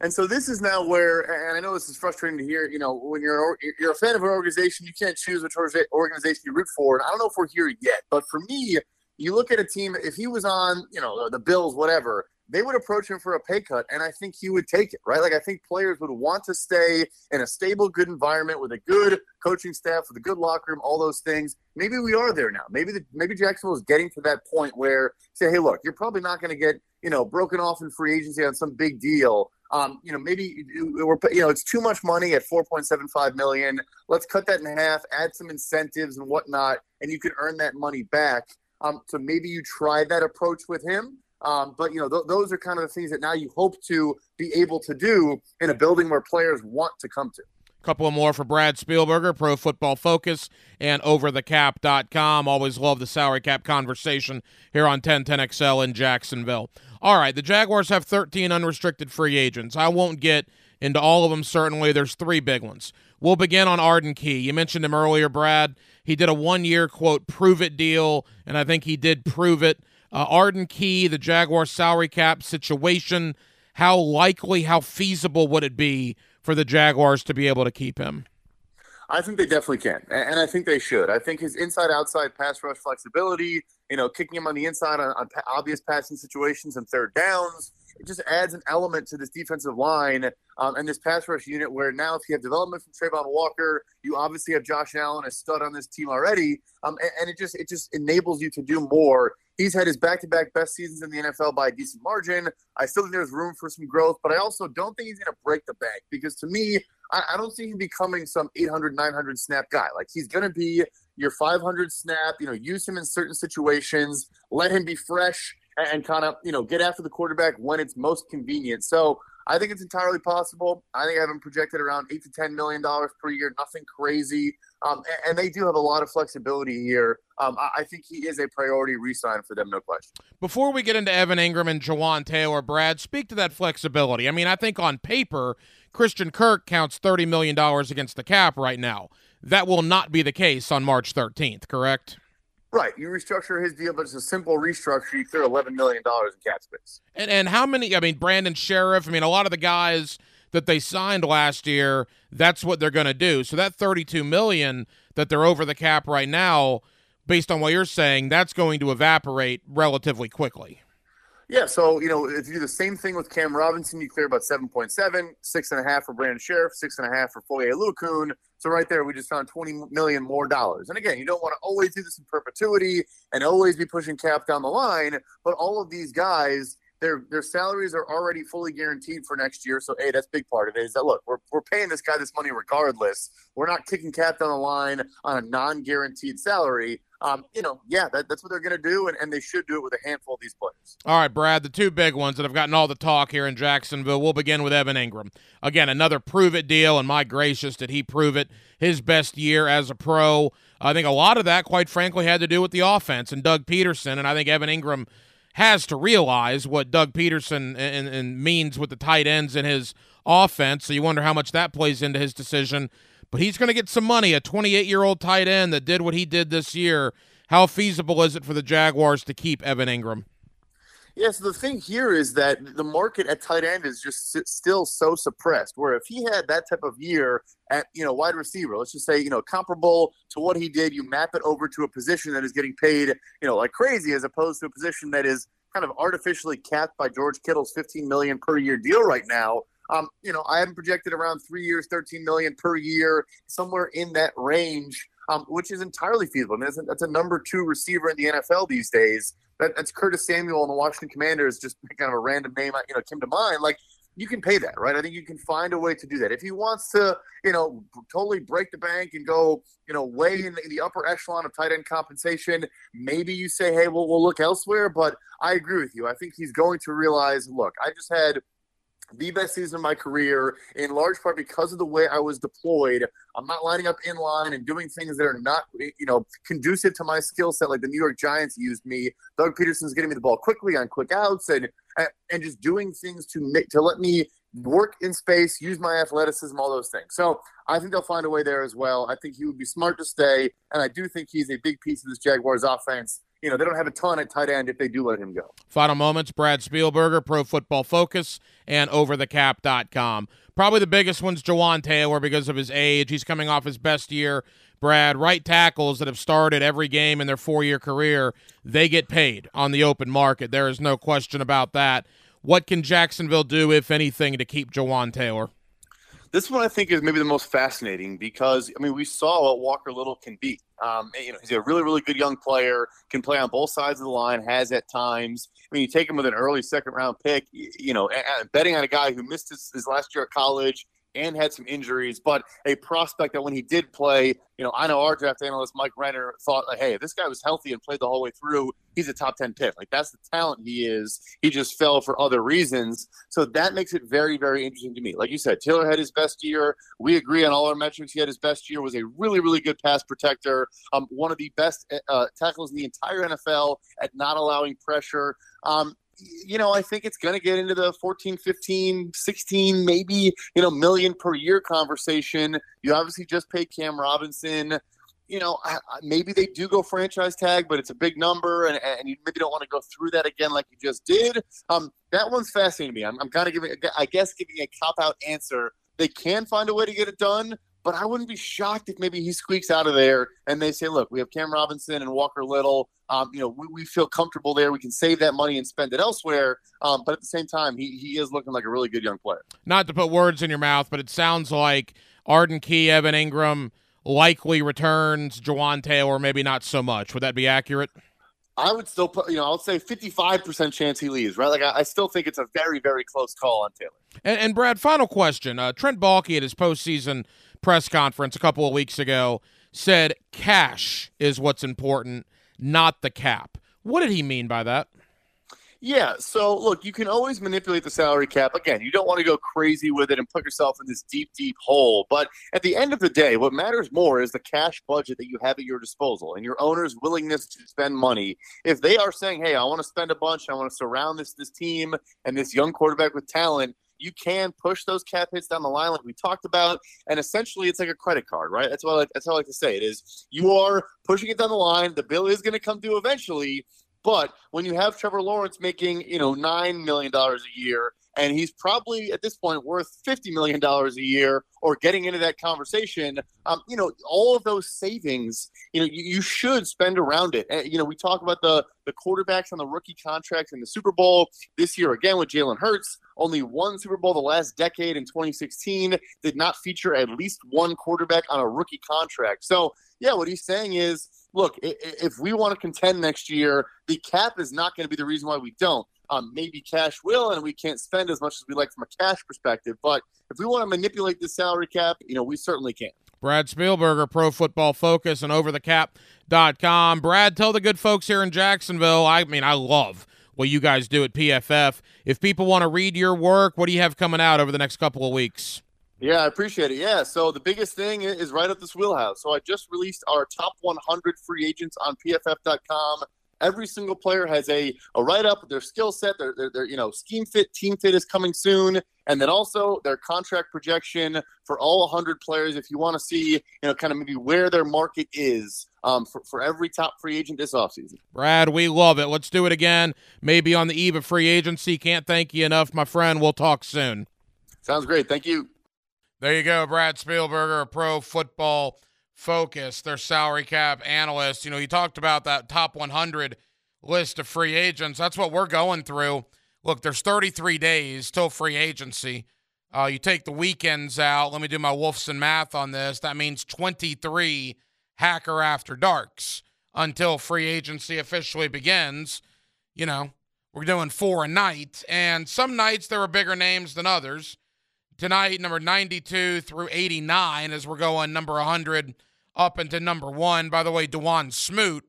And so this is now where, and I know this is frustrating to hear. You know, when you're you're a fan of an organization, you can't choose which organization you root for. And I don't know if we're here yet, but for me, you look at a team. If he was on, you know, the Bills, whatever, they would approach him for a pay cut, and I think he would take it, right? Like I think players would want to stay in a stable, good environment with a good coaching staff, with a good locker room, all those things. Maybe we are there now. Maybe the, maybe Jacksonville is getting to that point where say, hey, look, you're probably not going to get you know broken off in free agency on some big deal. Um, you know, maybe we're you know it's too much money at 4.75 million. Let's cut that in half, add some incentives and whatnot, and you can earn that money back. Um, so maybe you try that approach with him. Um, but you know, th- those are kind of the things that now you hope to be able to do in a building where players want to come to. Couple of more for Brad Spielberger, Pro Football Focus, and OverTheCap.com. Always love the salary cap conversation here on 1010XL in Jacksonville. All right, the Jaguars have 13 unrestricted free agents. I won't get into all of them, certainly. There's three big ones. We'll begin on Arden Key. You mentioned him earlier, Brad. He did a one year, quote, prove it deal, and I think he did prove it. Uh, Arden Key, the Jaguar salary cap situation, how likely, how feasible would it be for the Jaguars to be able to keep him? I think they definitely can, and I think they should. I think his inside-outside pass rush flexibility, you know, kicking him on the inside on, on obvious passing situations and third downs, it just adds an element to this defensive line um, and this pass rush unit where now if you have development from Travon Walker, you obviously have Josh Allen, a stud on this team already, um, and, and, it just it just enables you to do more. He's had his back-to-back best seasons in the NFL by a decent margin. I still think there's room for some growth, but I also don't think he's going to break the bank because to me, I, I don't see him becoming some 800, 900 snap guy. Like he's going to be your 500 snap. You know, use him in certain situations. Let him be fresh and kind of you know get after the quarterback when it's most convenient. So I think it's entirely possible. I think I have him projected around eight to ten million dollars per year. Nothing crazy, um, and, and, they do have a lot of flexibility here. Um, I, I, think he is a priority resign for them, no question. Before we get into Evan Engram and Jawaan Taylor, Brad, speak to that flexibility. I mean, I think on paper Christian Kirk counts $30 million against the cap right now. That will not be the case on March 13th, correct? Right. You restructure his deal, but it's a simple restructure. You clear $11 million in cap space. And, and how many, I mean, Brandon Scherff. I mean, a lot of the guys that they signed last year, that's what they're going to do. So that 32 million that they're over the cap right now, based on what you're saying, that's going to evaporate relatively quickly. Yeah, so you know, if you do the same thing with Cam Robinson, you clear about 7.7, six and a half for Brandon Scherff, six and a half for Foye Oluokun. So right there, we just found 20 million more dollars. And again, you don't want to always do this in perpetuity and always be pushing cap down the line, but all of these guys their their salaries are already fully guaranteed for next year. So, hey, that's a big part of it. Is that look, we're, we're paying this guy this money regardless. We're not kicking cap down the line on a non-guaranteed salary. Um, you know, yeah, that, that's what they're going to do, and, and they should do it with a handful of these players. All right, Brad, the two big ones that have gotten all the talk here in Jacksonville. We'll begin with Evan Engram. Again, another prove it deal, and my gracious, did he prove it? His best year as a pro. I think a lot of that, quite frankly, had to do with the offense and Doug Pederson, and I think Evan Engram – has to realize what Doug Pederson and, and means with the tight ends in his offense. So you wonder how much that plays into his decision. But he's going to get some money. A 28 year old tight end that did what he did this year. How feasible is it for the Jaguars to keep Evan Engram? Yes, the thing here is that the market at tight end is just still so suppressed. Where if he had that type of year at you know wide receiver, let's just say you know comparable to what he did, you map it over to a position that is getting paid you know like crazy, as opposed to a position that is kind of artificially capped by George Kittle's 15 million per year deal right now. Um, you know, I haven't projected around three years, 13 million per year, somewhere in that range, um, which is entirely feasible. I mean, that's a, that's a number two receiver in the NFL these days that, that's Curtis Samuel and the Washington Commanders, just *laughs* kind of a random name, you know, came to mind. Like, you can pay that, right? I think you can find a way to do that. If he wants to, you know, totally break the bank and go, you know, way in the, in the upper echelon of tight end compensation, maybe you say, hey, well, we'll look elsewhere. But I agree with you. I think he's going to realize, look, I just had – the best season of my career in large part because of the way I was deployed. I'm not lining up in line and doing things that are not, you know, conducive to my skill set like the New York Giants used me. Doug Pederson's getting me the ball quickly on quick outs and and just doing things to make to let me work in space, use my athleticism, all those things. So I think they'll find a way there as well. I think he would be smart to stay, and I do think he's a big piece of this Jaguars offense you know, they don't have a ton at tight end if they do let him go. Final moments, Brad Spielberger, Pro Football Focus, and OverTheCap.com. Probably the biggest one's Jawaan Taylor because of his age. He's coming off his best year. Brad, right tackles that have started every game in their four year career, they get paid on the open market. There is no question about that. What can Jacksonville do, if anything, to keep Jawaan Taylor? This one I think is maybe the most fascinating because I mean we saw what Walker Little can be. Um, you know, he's a really, really good young player. Can play on both sides of the line. Has at times. I mean, you take him with an early second round pick. You know, betting on a guy who missed his, his last year at college and had some injuries, but a prospect that when he did play, you know, I know our draft analyst Mike Renner thought, like, hey, this guy was healthy and played the whole way through, he's a top 10 pick. Like, that's the talent he is. He just fell for other reasons. So that makes it very, very interesting to me. Like you said, Taylor had his best year. We agree on all our metrics. He had his best year, was a really, really good pass protector, um, one of the best uh, tackles in the entire NFL at not allowing pressure. Um, you know, I think it's going to get into the 14, 15, 16, maybe, you know, million per year conversation. You obviously just paid Cam Robinson. You know, maybe they do go franchise tag, but it's a big number, and, and you maybe don't want to go through that again like you just did. Um, that one's fascinating to me. I'm, I'm kind of giving, I guess, giving a cop out answer. They can find a way to get it done, but I wouldn't be shocked if maybe he squeaks out of there and they say, look, we have Cam Robinson and Walker Little. Um, you know, we, we, feel comfortable there. We can save that money and spend it elsewhere. Um, but at the same time, he, he is looking like a really good young player. Not to put words in your mouth, but it sounds like Arden Key, Evan Engram likely returns, Jawaan Taylor maybe not so much. Would that be accurate? I would still put, you know, I would say 55% chance he leaves, right? Like, I, I still think it's a very, very close call on Taylor. And, and Brad, final question. Uh, Trent Baalke at his postseason press conference a couple of weeks ago said cash is what's important, not the cap. What did he mean by that? Yeah, so look, you can always manipulate the salary cap. Again, you don't want to go crazy with it and put yourself in this deep, deep hole. But at the end of the day, what matters more is the cash budget that you have at your disposal and your owner's willingness to spend money. If they are saying, hey, I want to spend a bunch, I want to surround this this team and this young quarterback with talent, you can push those cap hits down the line, like we talked about. And essentially, it's like a credit card, right? That's what I like, that's how I like to say it is. You are pushing it down the line. The bill is going to come due eventually. But when you have Trevor Lawrence making, you know, nine million dollars a year, and he's probably at this point worth fifty million dollars a year, or getting into that conversation, um, you know, all of those savings, you know, you, you should spend around it. And, you know, we talk about the the quarterbacks on the rookie contracts in the Super Bowl this year again with Jalen Hurts. Only one Super Bowl the last decade in 2016 did not feature at least one quarterback on a rookie contract. So yeah, what he's saying is, look, if we want to contend next year, the cap is not going to be the reason why we don't. Um, maybe cash will, and we can't spend as much as we like from a cash perspective. But if we want to manipulate the salary cap, you know, we certainly can. Brad Spielberger, Pro Football Focus, and OverTheCap.com. Brad, tell the good folks here in Jacksonville. I mean, I love what you guys do at PFF. If people want to read your work, what do you have coming out over the next couple of weeks? Yeah, I appreciate it. Yeah, so the biggest thing is right up this wheelhouse. So I just released our top 100 free agents on PFF.com. Every single player has a, a write up, of their skill set, their, their, their, you know scheme fit, team fit is coming soon, and then also their contract projection for all 100 players. If you want to see, you know, kind of maybe where their market is um, for, for every top free agent this offseason. Brad, we love it. Let's do it again. Maybe on the eve of free agency. Can't thank you enough, my friend. We'll talk soon. Sounds great. Thank you. There you go, Brad Spielberger, a pro football focus, their salary cap analyst. You know, you talked about that top 100 list of free agents. That's what we're going through. Look, there's 33 days till free agency. Uh, you take the weekends out. Let me do my Wolfson math on this. That means 23 hacker after darks until free agency officially begins. You know, we're doing four a night, and some nights there are bigger names than others tonight, number 92 through 89, as we're going number 100 up into number one. By the way, Dawuane Smoot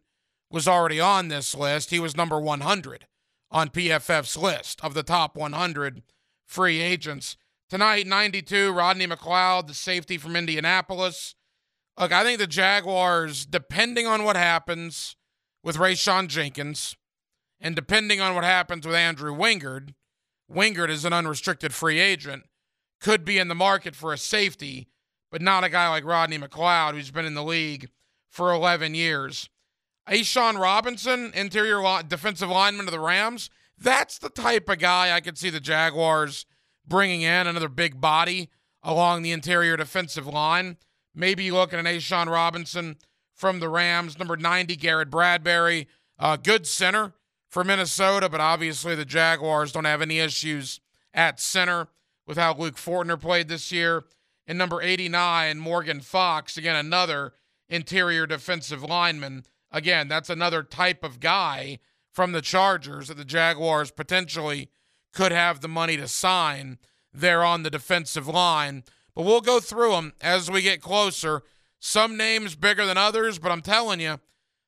was already on this list. He was number 100 on PFF's list of the top 100 free agents. Tonight, 92, Rodney McLeod, the safety from Indianapolis. Look, I think the Jaguars, depending on what happens with Rayshawn Jenkins and depending on what happens with Andrew Wingard, Wingard is an unrestricted free agent could be in the market for a safety, but not a guy like Rodney McLeod, who's been in the league for 11 years. A'Shawn Robinson, interior defensive lineman of the Rams, that's the type of guy I could see the Jaguars bringing in, another big body along the interior defensive line. Maybe you look at an A'Shawn Robinson from the Rams, number 90, Garrett Bradbury, uh, good center for Minnesota, but obviously the Jaguars don't have any issues at center with how Luke Fortner played this year. And number 89, Morgan Fox, again, another interior defensive lineman. Again, that's another type of guy from the Chargers that the Jaguars potentially could have the money to sign there on the defensive line. But we'll go through them as we get closer. Some names bigger than others, but I'm telling you,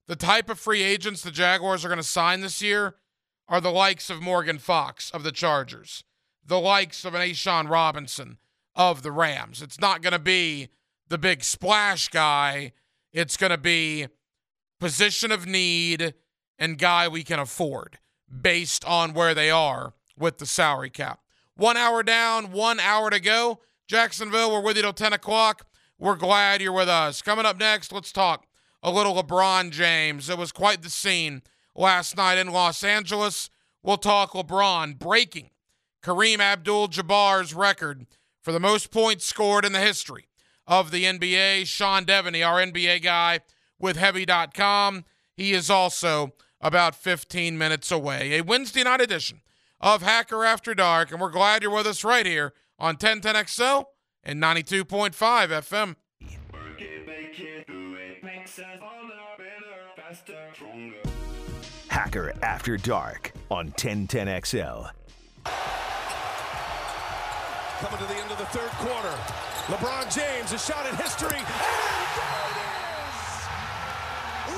the type of free agents the Jaguars are going to sign this year are the likes of Morgan Fox of the Chargers the likes of an A'Shawn Robinson of the Rams. It's not going to be the big splash guy. It's going to be position of need and guy we can afford based on where they are with the salary cap. One hour down, one hour to go. Jacksonville, we're with you till 10 o'clock. We're glad you're with us. Coming up next, let's talk a little LeBron James. It was quite the scene last night in Los Angeles. We'll talk LeBron breaking Kareem Abdul Jabbar's record for the most points scored in the history of the NBA. Sean Deveney, our NBA guy with Heavy.com, he is also about 15 minutes away. A Wednesday night edition of Hacker After Dark, and we're glad you're with us right here on 1010XL and 92.5 FM. Hacker After Dark on 1010XL. Coming to the end of the third quarter. LeBron James, a shot at history. And there it is!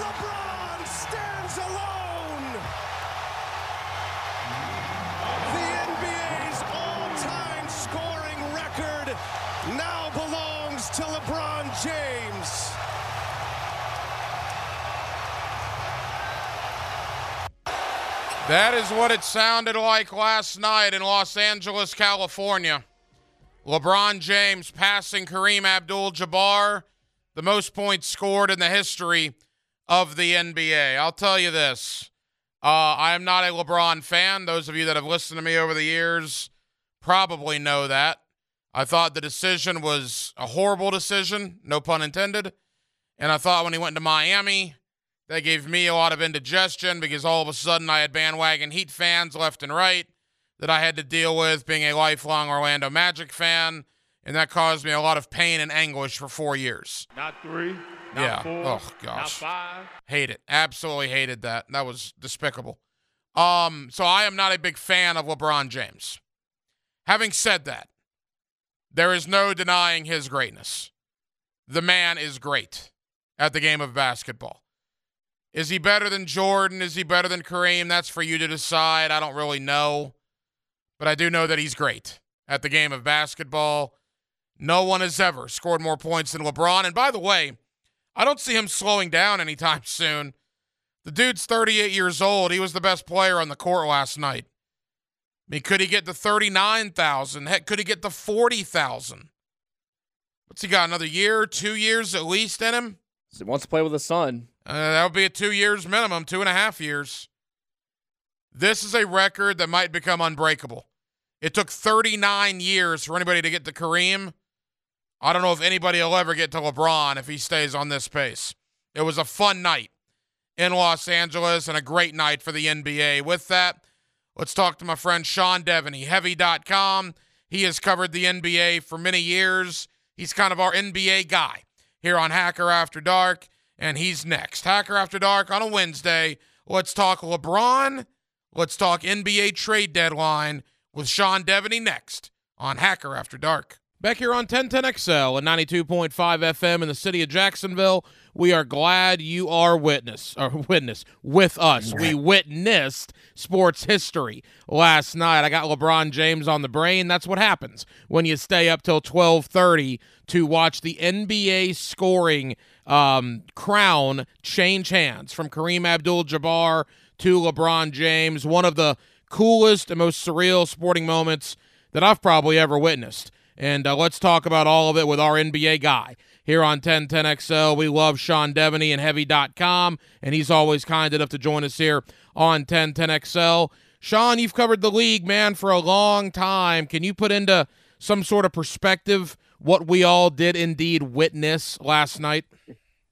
LeBron stands alone! The NBA's all-time scoring record now belongs to LeBron James. That is what it sounded like last night in Los Angeles, California. LeBron James passing Kareem Abdul Jabbar, the most points scored in the history of the NBA. I'll tell you this uh, I am not a LeBron fan. Those of you that have listened to me over the years probably know that. I thought the decision was a horrible decision, no pun intended. And I thought when he went to Miami, that gave me a lot of indigestion because all of a sudden I had bandwagon Heat fans left and right that I had to deal with being a lifelong Orlando Magic fan. And that caused me a lot of pain and anguish for four years. Not three, not yeah. four, oh gosh. not five. Hate it. Absolutely hated that. That was despicable. Um, so I am not a big fan of LeBron James. Having said that, there is no denying his greatness. The man is great at the game of basketball. Is he better than Jordan? Is he better than Kareem? That's for you to decide. I don't really know. But I do know that he's great at the game of basketball. No one has ever scored more points than LeBron. And by the way, I don't see him slowing down anytime *laughs* soon. The dude's 38 years old. He was the best player on the court last night. I mean, could he get to 39,000? Heck, could he get to 40,000? What's he got? Another year, two years at least in him? He wants to play with his son. Uh, that would be a two years minimum, two and a half years. This is a record that might become unbreakable. It took 39 years for anybody to get to Kareem. I don't know if anybody will ever get to LeBron if he stays on this pace. It was a fun night in Los Angeles and a great night for the NBA. With that, let's talk to my friend Sean Deveney, Heavy.com. He has covered the NBA for many years. He's kind of our NBA guy here on Hacker After Dark and he's next. Hacker After Dark on a Wednesday. Let's talk LeBron. Let's talk NBA trade deadline with Sean Deveney next on Hacker After Dark. Back here on 1010XL and 92.5 FM in the city of Jacksonville, we are glad you are witness or *laughs* witness with us. We *laughs* witnessed sports history last night. I got LeBron James on the brain. That's what happens when you stay up till 12:30 to watch the NBA scoring um, crown change hands from Kareem Abdul-Jabbar to LeBron James. One of the coolest and most surreal sporting moments that I've probably ever witnessed. And uh, let's talk about all of it with our NBA guy here on 1010XL. We love Sean Deveney and Heavy.com, and he's always kind enough to join us here on 1010XL. Sean, you've covered the league, man, for a long time. Can you put into some sort of perspective what we all did indeed witness last night?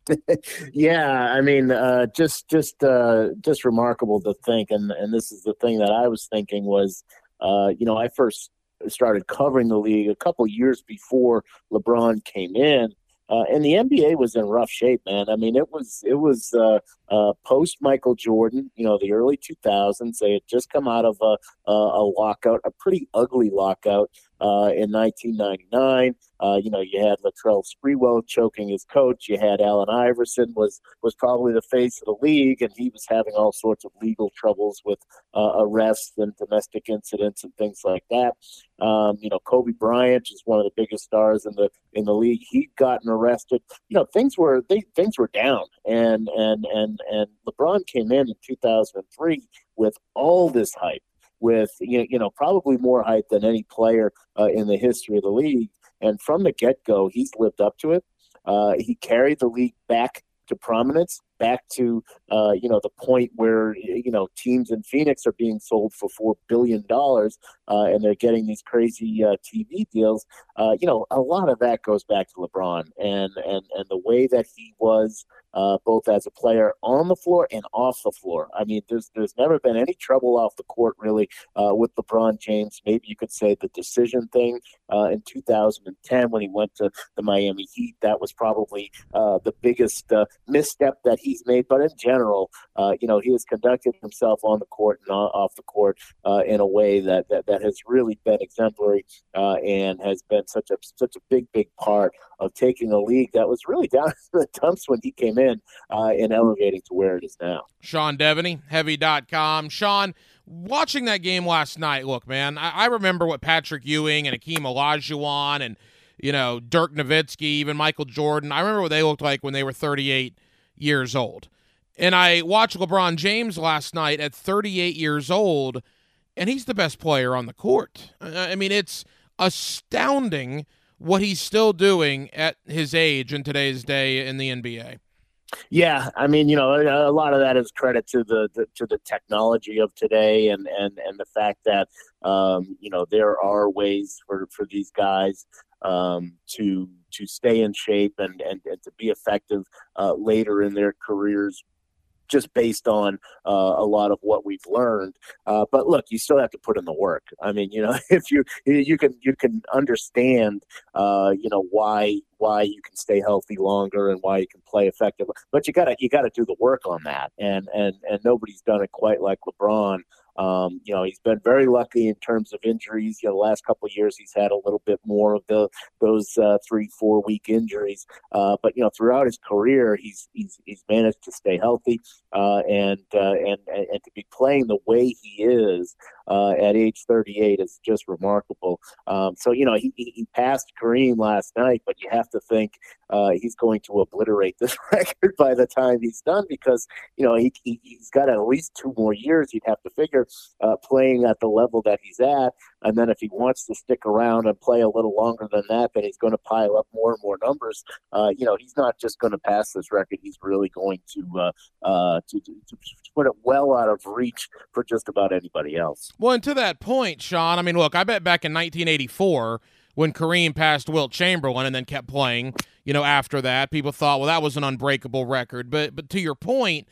*laughs* yeah, I mean, uh, just just uh, just remarkable to think, and and this is the thing that I was thinking was, uh, you know, I first started covering the league a couple years before LeBron came in. Uh, and the NBA was in rough shape, man. I mean, it was it was uh, uh, post Michael Jordan, you know, the early 2000s. They had just come out of a, a, a lockout, a pretty ugly lockout uh, in 1999. Uh, you know, you had Latrell Sprewell choking his coach. You had Allen Iverson was was probably the face of the league, and he was having all sorts of legal troubles with uh, arrests and domestic incidents and things like that. Um, you know, Kobe Bryant is one of the biggest stars in the in the league. He'd gotten arrested. You know, things were they things were down, and and and and LeBron came in in 2003 with all this hype with you know probably more hype than any player uh, in the history of the league. And from the get go, he's lived up to it. Uh, he carried the league back to prominence back to uh, you know the point where you know teams in Phoenix are being sold for four billion dollars, uh, and they're getting these crazy uh, TV deals. Uh, you know, a lot of that goes back to LeBron and and and the way that he was. Uh, both as a player on the floor and off the floor. I mean, there's there's never been any trouble off the court really uh, with LeBron James. Maybe you could say the decision thing in 2010 when he went to the Miami Heat. That was probably the biggest misstep that he he's made, but in general, uh, you know, he has conducted himself on the court and off the court uh, in a way that, that, that has really been exemplary uh, and has been such a such a big big part of taking a league that was really *laughs* down in the dumps when he came in uh, and elevating to where it is now. Sean Deveney, Heavy.com. Sean, watching that game last night, look, man, I, I remember what Patrick Ewing and Akeem Olajuwon and you know Dirk Nowitzki, even Michael Jordan. I remember what they looked like when they were 38 years old. And I watched LeBron James last night at 38 years old, and he's the best player on the court. I mean, it's astounding what he's still doing at his age in today's day in the NBA. Yeah, I mean, you know, a lot of that is credit to the, the to the technology of today, and and and the fact that um, you know there are ways for for these guys um, to to stay in shape and and, and to be effective uh, later in their careers just based on uh, a lot of what we've learned. Uh, but look, you still have to put in the work. I mean, you know, *laughs* if you you can you can understand, uh, you know, why why you can stay healthy longer and why you can play effectively, but you gotta you gotta do the work on that, and and and nobody's done it quite like LeBron. Um, you know, he's been very lucky in terms of injuries. You know, the last couple of years he's had a little bit more of the those uh, three, four week injuries. Uh, but you know, throughout his career, he's he's he's managed to stay healthy uh, and, uh, and and to be playing the way he is uh, at age 38 is just remarkable. Um, so you know, he, he passed Kareem last night, but you have to think uh, he's going to obliterate *laughs* this record by the time he's done because you know he, he has got at least two more years. You'd have to figure uh, playing at the level that he's at, and then if he wants to stick around and play a little longer than that, then he's going to pile up more and more numbers. Uh, you know, he's not just going to pass this record; he's really going to, uh, uh, to, to, to put it well out of reach for just about anybody else. Well, and to that point, Sean, I mean, look, I bet back in 1984 when Kareem passed Wilt Chamberlain and then kept playing, you know, after that, people thought, well, that was an unbreakable record. But but to your point,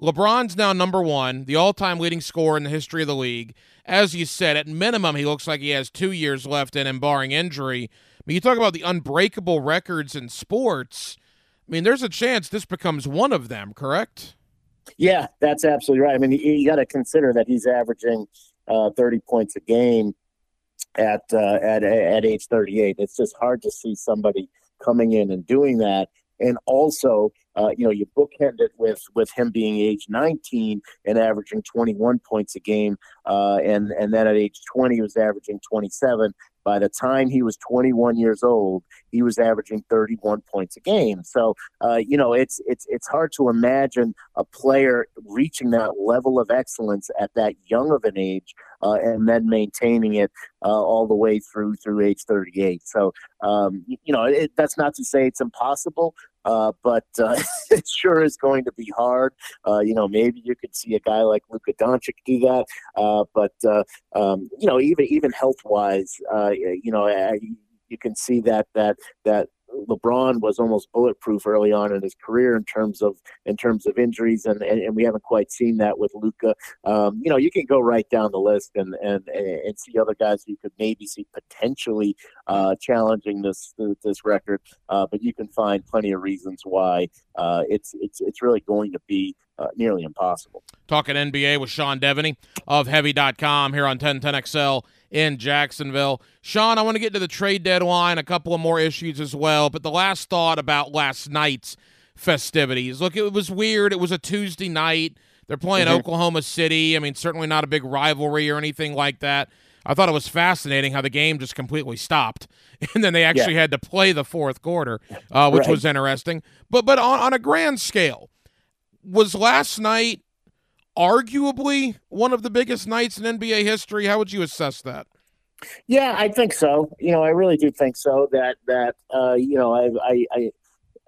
LeBron's now number one, the all-time leading scorer in the history of the league. As you said, at minimum, he looks like he has two years left in him, barring injury. But you talk about the unbreakable records in sports. I mean, there's a chance this becomes one of them, correct? Yeah, that's absolutely right. I mean, you, you got to consider that he's averaging uh, 30 points a game at uh, at at age 38. It's just hard to see somebody coming in and doing that. And also, uh, you know, you bookend it with with him being age 19 and averaging 21 points a game, uh, and and then at age 20 he was averaging 27. By the time he was 21 years old, he was averaging 31 points a game. So, uh, you know, it's it's it's hard to imagine a player reaching that level of excellence at that young of an age, uh, and then maintaining it uh, all the way through through age 38. So, um, you know, it, that's not to say it's impossible. Uh, but uh, *laughs* it sure is going to be hard. Uh, you know, maybe you could see a guy like Luka Doncic do that, uh, but um, you know, even even health wise, you know, you can see that that that LeBron was almost bulletproof early on in his career in terms of in terms of injuries, and and, and we haven't quite seen that with Luka. Um, you know, you can go right down the list and and and see other guys you could maybe see potentially uh, challenging this this record, uh, but you can find plenty of reasons why uh, it's it's it's really going to be uh, nearly impossible. Talking NBA with Sean Deveney of Heavy.com here on 1010XL in Jacksonville. Sean, I want to get to the trade deadline, a couple of more issues as well, but the last thought about last night's festivities. Look, it was weird. It was a Tuesday night. They're playing mm-hmm. Oklahoma City. I mean, certainly not a big rivalry or anything like that. I thought it was fascinating how the game just completely stopped, *laughs* and then they actually yeah. had to play the fourth quarter, uh, which right. was interesting. But but on, on a grand scale, was last night arguably one of the biggest nights in NBA history. How would you assess that? Yeah, I think so. You know, I really do think so. That that uh, you know, I, I, I,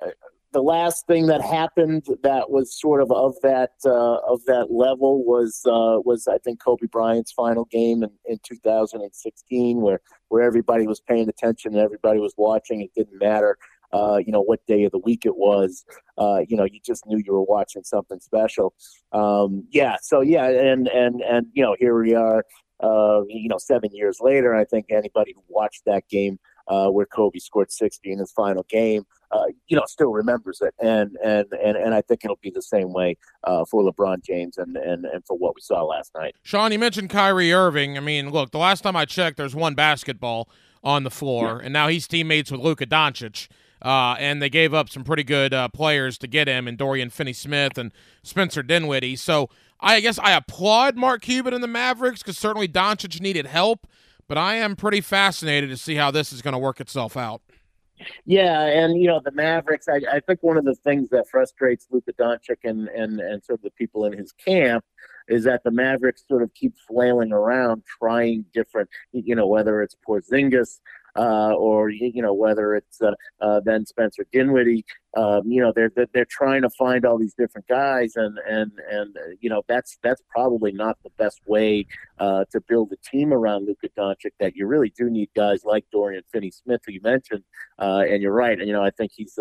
I, the last thing that happened that was sort of of that uh, of that level was uh, was I think Kobe Bryant's final game in, in 2016, where where everybody was paying attention and everybody was watching. It didn't matter uh, you know, what day of the week it was. Uh, you know, you just knew you were watching something special. Um, yeah. So yeah, and and and you know, here we are. Uh, you know, seven years later, I think anybody who watched that game uh, where Kobe scored 60 in his final game, uh, you know, still remembers it, and and and and I think it'll be the same way uh, for LeBron James and and and for what we saw last night. Sean, you mentioned Kyrie Irving. I mean, look, the last time I checked, there's one basketball on the floor, yeah. and now he's teammates with Luka Doncic. Uh, and they gave up some pretty good uh, players to get him, and Dorian Finney-Smith and Spencer Dinwiddie. So I guess I applaud Mark Cuban and the Mavericks because certainly Doncic needed help, but I am pretty fascinated to see how this is going to work itself out. Yeah, and you know the Mavericks. I, I think one of the things that frustrates Luka Doncic and and and sort of the people in his camp is that the Mavericks sort of keep flailing around trying different, you know, whether it's Porzingis uh, or you know whether it's uh, uh, then Spencer Dinwiddie. Um, you know they're they're trying to find all these different guys, and and and uh, you know that's that's probably not the best way uh, to build a team around Luka Doncic. That you really do need guys like Dorian Finney-Smith, who you mentioned, and you're right. And you know I think he's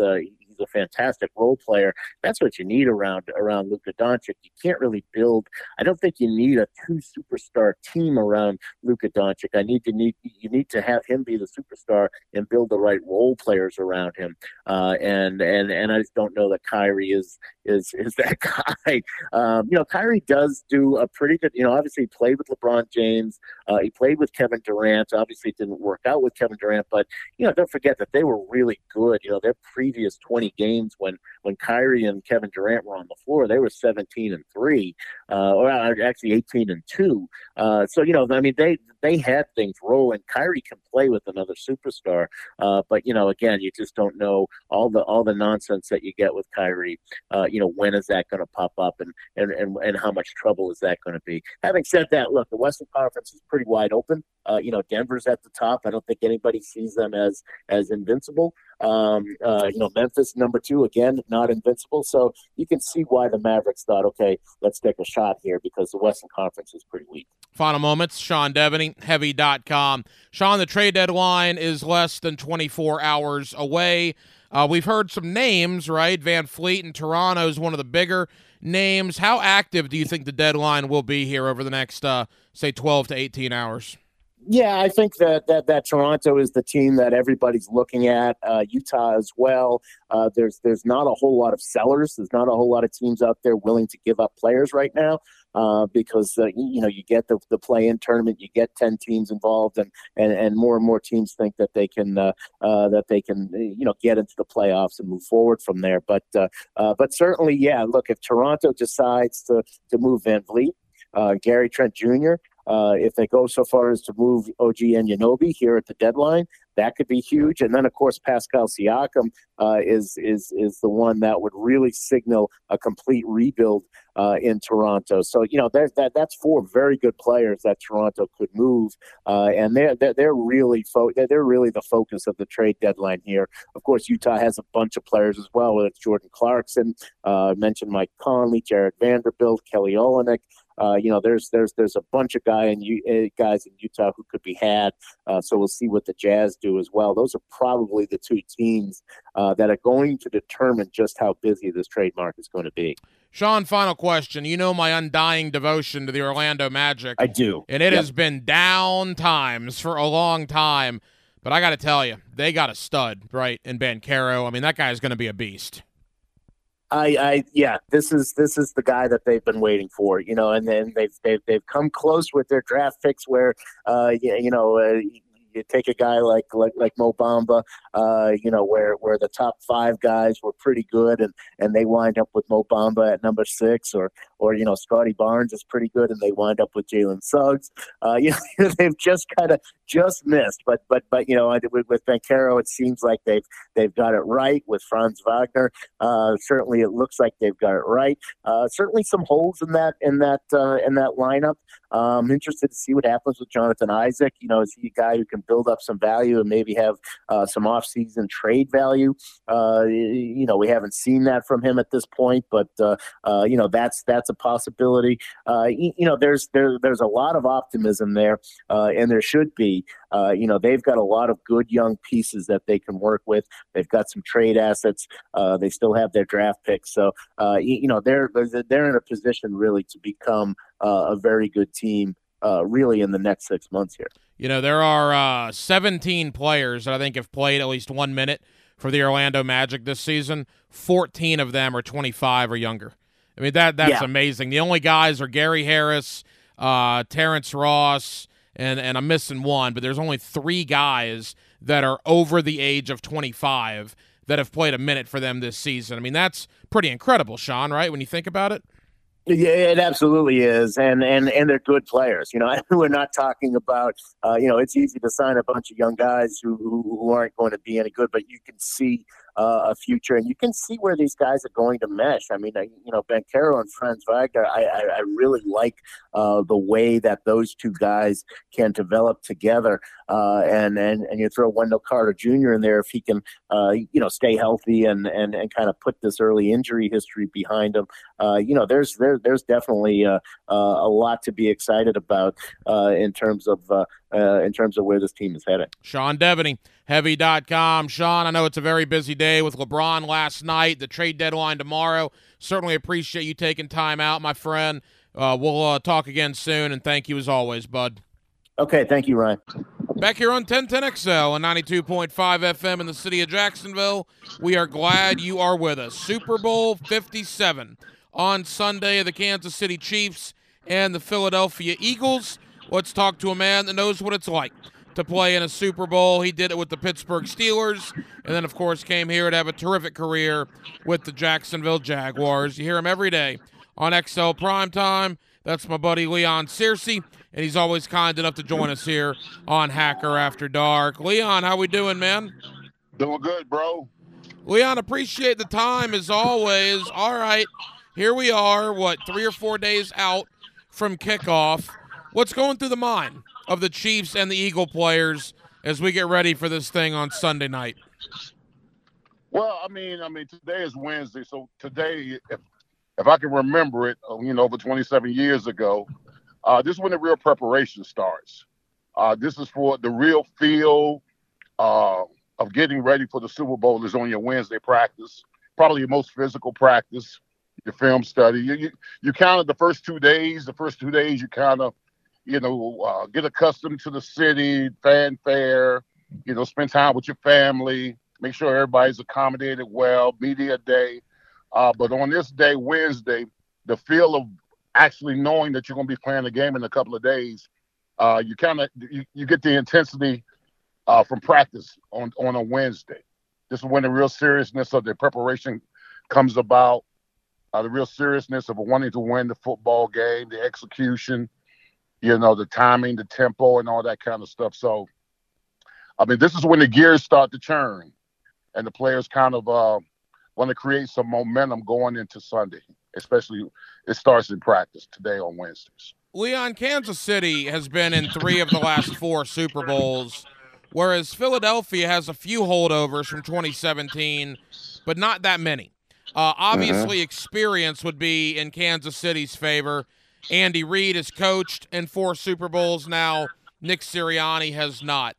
he's a fantastic role player. That's what you need around around Luka Doncic. You can't really build. I don't think you need a two superstar team around Luka Doncic. I need to need you need to have him be the superstar and build the right role players around him. Uh, and and and I just don't know that Kyrie is is is *laughs* that guy. Um, you know, Kyrie does do a pretty good. You know, obviously he played with LeBron James. Uh, he played with Kevin Durant. Obviously, it didn't work out with Kevin Durant, but you know, don't forget that they were really good. You know, their previous 20 games when when Kyrie and Kevin Durant were on the floor, they were 17 and three, uh, or uh, actually 18 and two. Uh, so you know, I mean, they they had things rolling. Kyrie can play with another superstar, uh, but you know, again, you just don't know all the all the nonsense that you get with Kyrie. Uh, you know, when is that going to pop up, and, and and and how much trouble is that going to be? Having said that, look, the Western Conference is pretty wide open. Uh, you know, Denver's at the top. I don't think anybody sees them as as invincible. Um, uh, you know, Memphis number two again, not invincible. So you can see why the Mavericks thought, okay, let's take a shot here because the Western Conference is pretty weak. Final moments, Sean Deveney, Heavy.com. Sean, the trade deadline is less than 24 hours away. Uh, we've heard some names, right? VanVleet in Toronto is one of the bigger names. How active do you think the deadline will be here over the next, uh, say, 12 to 18 hours? Yeah, I think that, that that Toronto is the team that everybody's looking at. Uh, Utah as well. Uh, there's there's not a whole lot of sellers. There's not a whole lot of teams out there willing to give up players right now uh, because uh, you know you get the, the play-in tournament, you get ten teams involved, and, and, and more and more teams think that they can uh, uh, that they can you know get into the playoffs and move forward from there. But but certainly, yeah. Look, if Toronto decides to to move VanVleet, Gary Trent Jr. Uh, if they go so far as to move OG Anunoby here at the deadline, that could be huge. And then, of course, Pascal Siakam uh, is is is the one that would really signal a complete rebuild uh, in Toronto. So you know, there's that that's four very good players that Toronto could move, uh, and they're they're, they're really fo- they're really the focus of the trade deadline here. Of course, Utah has a bunch of players as well, whether it's Jordan Clarkson, uh, mentioned Mike Conley, Jarred Vanderbilt, Kelly Olynyk. Uh, you know, there's there's there's a bunch of guy in uh, guys in Utah who could be had. Uh, so we'll see what the Jazz do as well. Those are probably the two teams uh, that are going to determine just how busy this trademark is going to be. Sean, final question. You know my undying devotion to the Orlando Magic. I do, and it yep. has been down times for a long time. But I got to tell you, they got a stud, right, in Banchero. I mean, that guy is going to be a beast. I, I, yeah, this is this is the guy that they've been waiting for, you know, and then they've they've they've come close with their draft picks where, uh, you, you know, uh, you take a guy like like like Mo Bamba, uh, you know, where where the top five guys were pretty good, and and they wind up with Mo Bamba at number six, or or you know, Scottie Barnes is pretty good, and they wind up with Jalen Suggs. Uh, *laughs* you know, they've just kind of just missed, but but but you know, with, with Banchero, it seems like they've they've got it right. With Franz Wagner, uh, certainly it looks like they've got it right. Uh, certainly some holes in that in that uh, in that lineup. I'm interested to see what happens with Jonathan Isaac. You know, is he a guy who can build up some value and maybe have uh, some off-season trade value? Uh, you know, we haven't seen that from him at this point, but uh, uh you know, that's that's a possibility. Uh, you, know, there's there, there's a lot of optimism there, uh, and there should be. you know, they've got a lot of good young pieces that they can work with. They've got some trade assets. they still have their draft picks, so you, you know, they're they're in a position really to become a very good team uh, really in the next six months here. You know, there are uh, 17 players that I think have played at least one minute for the Orlando Magic this season. 14 of them are 25 or younger. I mean, that that's yeah. amazing. The only guys are Gary Harris, uh, Terrence Ross, and, and I'm missing one, but there's only three guys that are over the age of 25 that have played a minute for them this season. I mean, that's pretty incredible, Sean, right? When you think about it? Yeah, it absolutely is, and and and they're good players. You know, *laughs* we're not talking about. Uh, you know, it's easy to sign a bunch of young guys who, who who aren't going to be any good, but you can see uh, a future, and you can see where these guys are going to mesh. I mean, I, you know, Banchero and Franz Wagner, I, I, I really like uh, the way that those two guys can develop together. Uh, and, and and you throw Wendell Carter Jr. in there if he can, uh, you know, stay healthy and, and, and kind of put this early injury history behind him. Uh, you know, there's there, there's definitely uh, a lot to be excited about in terms of in terms of where this team is headed. Sean Deveney heavy.com. Sean, I know it's a very busy day with LeBron last night, the trade deadline tomorrow. Certainly appreciate you taking time out, my friend. Uh, we'll uh, talk again soon, and thank you as always, bud. Okay, thank you, Ryan. Back here on 1010XL and 92.5 FM in the city of Jacksonville, we are glad you are with us. Super Bowl 57 on Sunday, the Kansas City Chiefs and the Philadelphia Eagles. Let's talk to a man that knows what it's like to play in a Super Bowl. He did it with the Pittsburgh Steelers, and then, of course, came here to have a terrific career with the Jacksonville Jaguars. You hear him every day on XL Primetime. That's my buddy Leon Searcy, and he's always kind enough to join us here on Hacker After Dark. Leon, how we doing, man? Doing good, bro. Leon, appreciate the time as always. All right, here we are, what, three or four days out from kickoff. What's going through the mind of the Chiefs and the Eagle players as we get ready for this thing on Sunday night? Well, I mean, I mean, today is Wednesday, so today, if if I can remember it, uh, you know, over 27 years ago, uh, this is when the real preparation starts. Uh, this is for the real feel uh, of getting ready for the Super Bowl is on your Wednesday practice, probably your most physical practice, your film study. You you, you counted the first two days. The first two days, you kind of you know, uh, get accustomed to the city, fanfare, you know, spend time with your family, make sure everybody's accommodated well, media day. Uh, but on this day, Wednesday, the feel of actually knowing that you're going to be playing the game in a couple of days, uh, you kind of you, you, get the intensity uh, from practice on on a Wednesday. This is when the real seriousness of the preparation comes about. Uh, the real seriousness of wanting to win the football game, the execution, you know, the timing, the tempo, and all that kind of stuff. So, I mean, this is when the gears start to churn, and the players kind of uh, want to create some momentum going into Sunday. Especially, it starts in practice today on Wednesdays. Leon, Kansas City has been in three of the last four Super Bowls, whereas Philadelphia has a few holdovers from 2017, but not that many. Uh, obviously, uh-huh. experience would be in Kansas City's favor. Andy Reid has coached in four Super Bowls now. Nick Sirianni has not.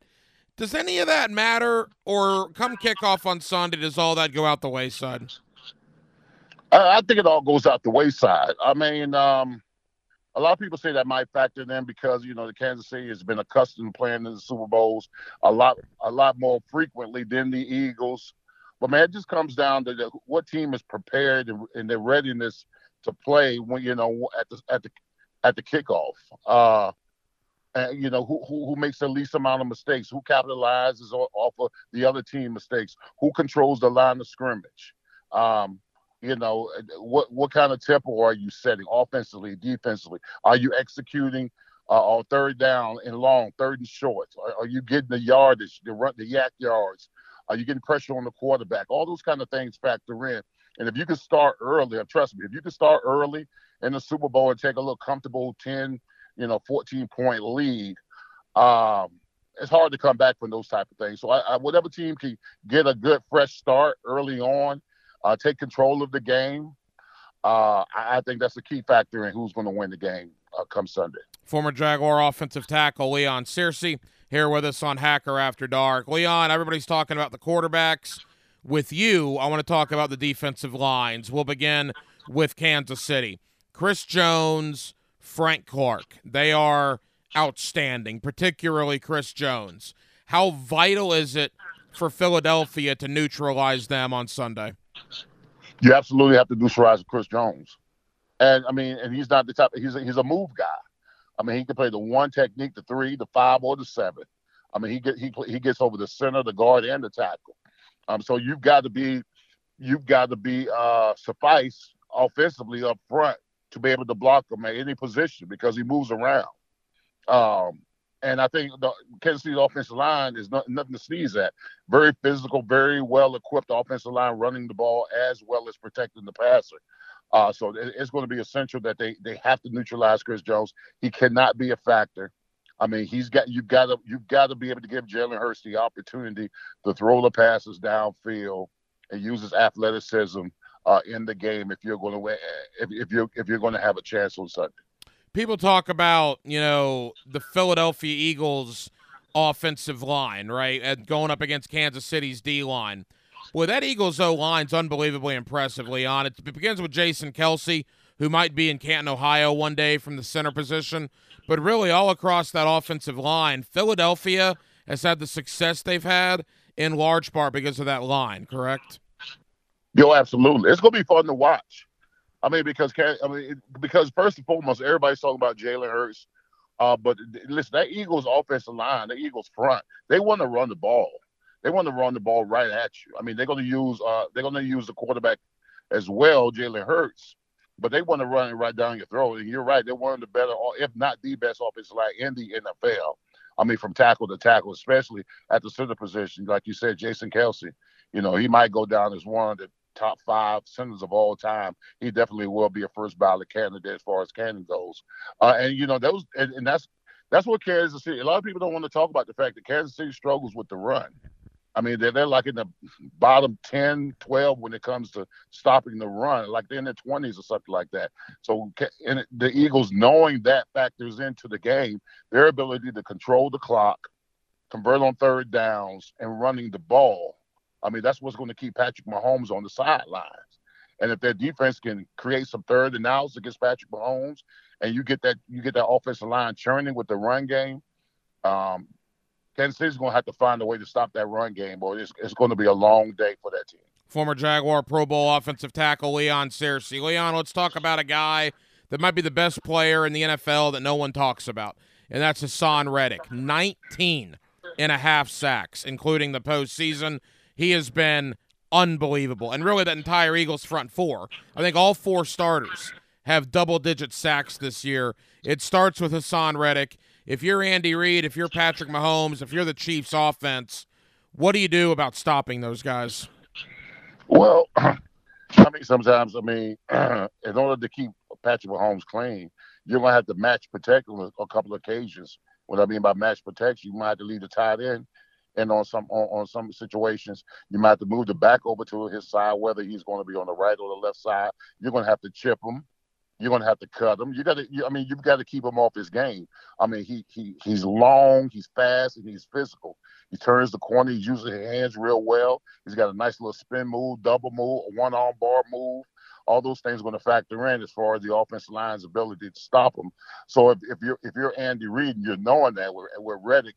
Does any of that matter, or come kickoff on Sunday, does all that go out the wayside? I think it all goes out the wayside. I mean, um, a lot of people say that might factor in because you know the Kansas City has been accustomed to playing in the Super Bowls a lot, a lot more frequently than the Eagles. But man, it just comes down to the, what team is prepared and, and their readiness to play when you know at the at the at the kickoff. Uh, and, you know who, who, who makes the least amount of mistakes, who capitalizes off of the other team mistakes, who controls the line of scrimmage. Um, you know what what kind of tempo are you setting offensively, defensively? Are you executing uh, on third down and long, third and short? Are, are you getting the yardage, the run, the YAC yards? Are you getting pressure on the quarterback? All those kind of things factor in. And if you can start early, trust me, if you can start early in the Super Bowl and take a little comfortable 10, you know, 14 point lead, um, it's hard to come back from those type of things. So I, I, whatever team can get a good fresh start early on, uh, take control of the game, uh, I, I, think that's a key factor in who's going to win the game uh, come Sunday. Former Jaguar offensive tackle Leon Searcy here with us on Hacker After Dark. Leon, everybody's talking about the quarterbacks with you, I want to talk about the defensive lines. We'll begin with Kansas City. Chris Jones, Frank Clark. They are outstanding, particularly Chris Jones. How vital is it for Philadelphia to neutralize them on Sunday? You absolutely have to neutralize Chris Jones. And I mean, and he's not the type. He's a, he's a move guy. I mean, he can play the one technique, the three, the five, or the seven. I mean, he get he he gets over the center, the guard, and the tackle. Um, so you've got to be you've got to be uh, suffice offensively up front to be able to block him at any position because he moves around. Um, and I think the Kansas City's offensive line is not, nothing to sneeze at. Very physical, very well equipped offensive line running the ball as well as protecting the passer. Uh, so it's going to be essential that they they have to neutralize Chris Jones. He cannot be a factor. I mean, he's got you've got to you've got to be able to give Jalen Hurts the opportunity to throw the passes downfield and use his athleticism uh, in the game if you're going to if, if you're if you're going to have a chance on Sunday. People talk about you know the Philadelphia Eagles offensive line, right, and going up against Kansas City's D line. Well, that Eagles O line's unbelievably impressive, Leon. It begins with Jason Kelce, who might be in Canton, Ohio one day from the center position. But really, all across that offensive line, Philadelphia has had the success they've had in large part because of that line, correct? Yo, absolutely. It's going to be fun to watch. I mean, because I mean, because first and foremost, everybody's talking about Jalen Hurts. Uh, but listen, that Eagles offensive line, the Eagles front, they want to run the ball. They want to run the ball right at you. I mean, they're going to use uh, they're going to use the quarterback as well, Jalen Hurts, but they want to run it right down your throat. And you're right, they're one of the better, if not the best offensive line in the NFL. I mean, from tackle to tackle, especially at the center position, like you said, Jason Kelce. You know, he might go down as one of the top five centers of all time. He definitely will be a first ballot candidate as far as Canton goes. Uh, and you know, those and, and that's that's what Kansas City. A lot of people don't want to talk about the fact that Kansas City struggles with the run. I mean, they're, they're like in the bottom 10, 12 when it comes to stopping the run, like they're in their 20s or something like that. So and the Eagles, knowing that factors into the game, their ability to control the clock, convert on third downs, and running the ball. I mean, that's what's going to keep Patrick Mahomes on the sidelines. And if their defense can create some third and outs against Patrick Mahomes, and you get that you get that offensive line churning with the run game, um, Kansas City's going to have to find a way to stop that run game, boy. It's, it's going to be a long day for that team. Former Jaguar Pro Bowl offensive tackle Leon Searcy. Leon, let's talk about a guy that might be the best player in the NFL that no one talks about, and that's Haason Reddick. 19 and a half sacks, including the postseason. He has been unbelievable. And really, that entire Eagles front four, I think all four starters have double digit sacks this year. It starts with Haason Reddick if you're Andy Reid, if you're Patrick Mahomes, if you're the Chiefs offense, what do you do about stopping those guys? Well, *clears throat* I mean, sometimes, I mean, *clears throat* in order to keep Patrick Mahomes clean, you're going to have to match protect on a, couple of occasions. What I mean by match protection, you might have to leave the tight end. And on some on, on some situations, you might have to move the back over to his side, whether he's going to be on the right or the left side. You're going to have to chip him you're to have to cut him. You got to. I mean, you've got to keep him off his game. I mean, he he he's long, he's fast, and he's physical. He turns the corner. He uses his hands real well. He's got a nice little spin move, double move, one arm bar move. All those things are going to factor in as far as the offensive line's ability to stop him. So if, if you're if you're Andy Reid and you're knowing that we're, we're Reddick,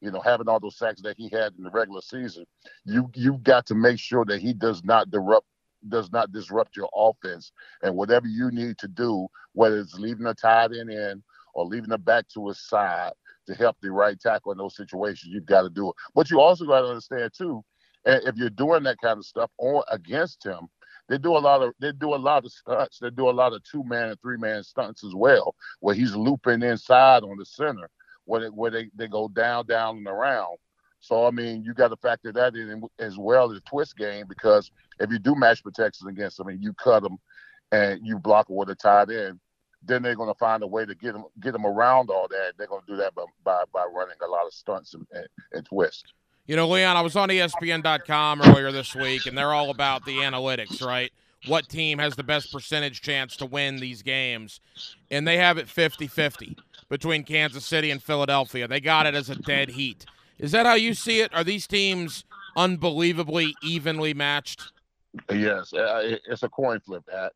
you know, having all those sacks that he had in the regular season, you you've got to make sure that he does not disrupt does not disrupt your offense. And whatever you need to do, whether it's leaving a tight end in or leaving the back to his side to help the right tackle in those situations, you've got to do it. But you also got to understand too, if you're doing that kind of stuff or against him, they do a lot of they do a lot of stunts. They do a lot of two man and three man stunts as well, where he's looping inside on the center, where they, where they, they go down, down and around. So I mean, you got to factor that in as well as the twist game because if you do match protection against them and you cut them and you block with a tight end, then they're going to find a way to get them get them around all that. They're going to do that by, by, by running a lot of stunts and, and, and twists. You know, Leon, I was on ESPN.com earlier this week, and they're all about the analytics, right? What team has the best percentage chance to win these games? And they have it 50 50 between Kansas City and Philadelphia. They got it as a dead heat. Is that how you see it? Are these teams unbelievably evenly matched? Yes, uh, it's a coin flip, Pat.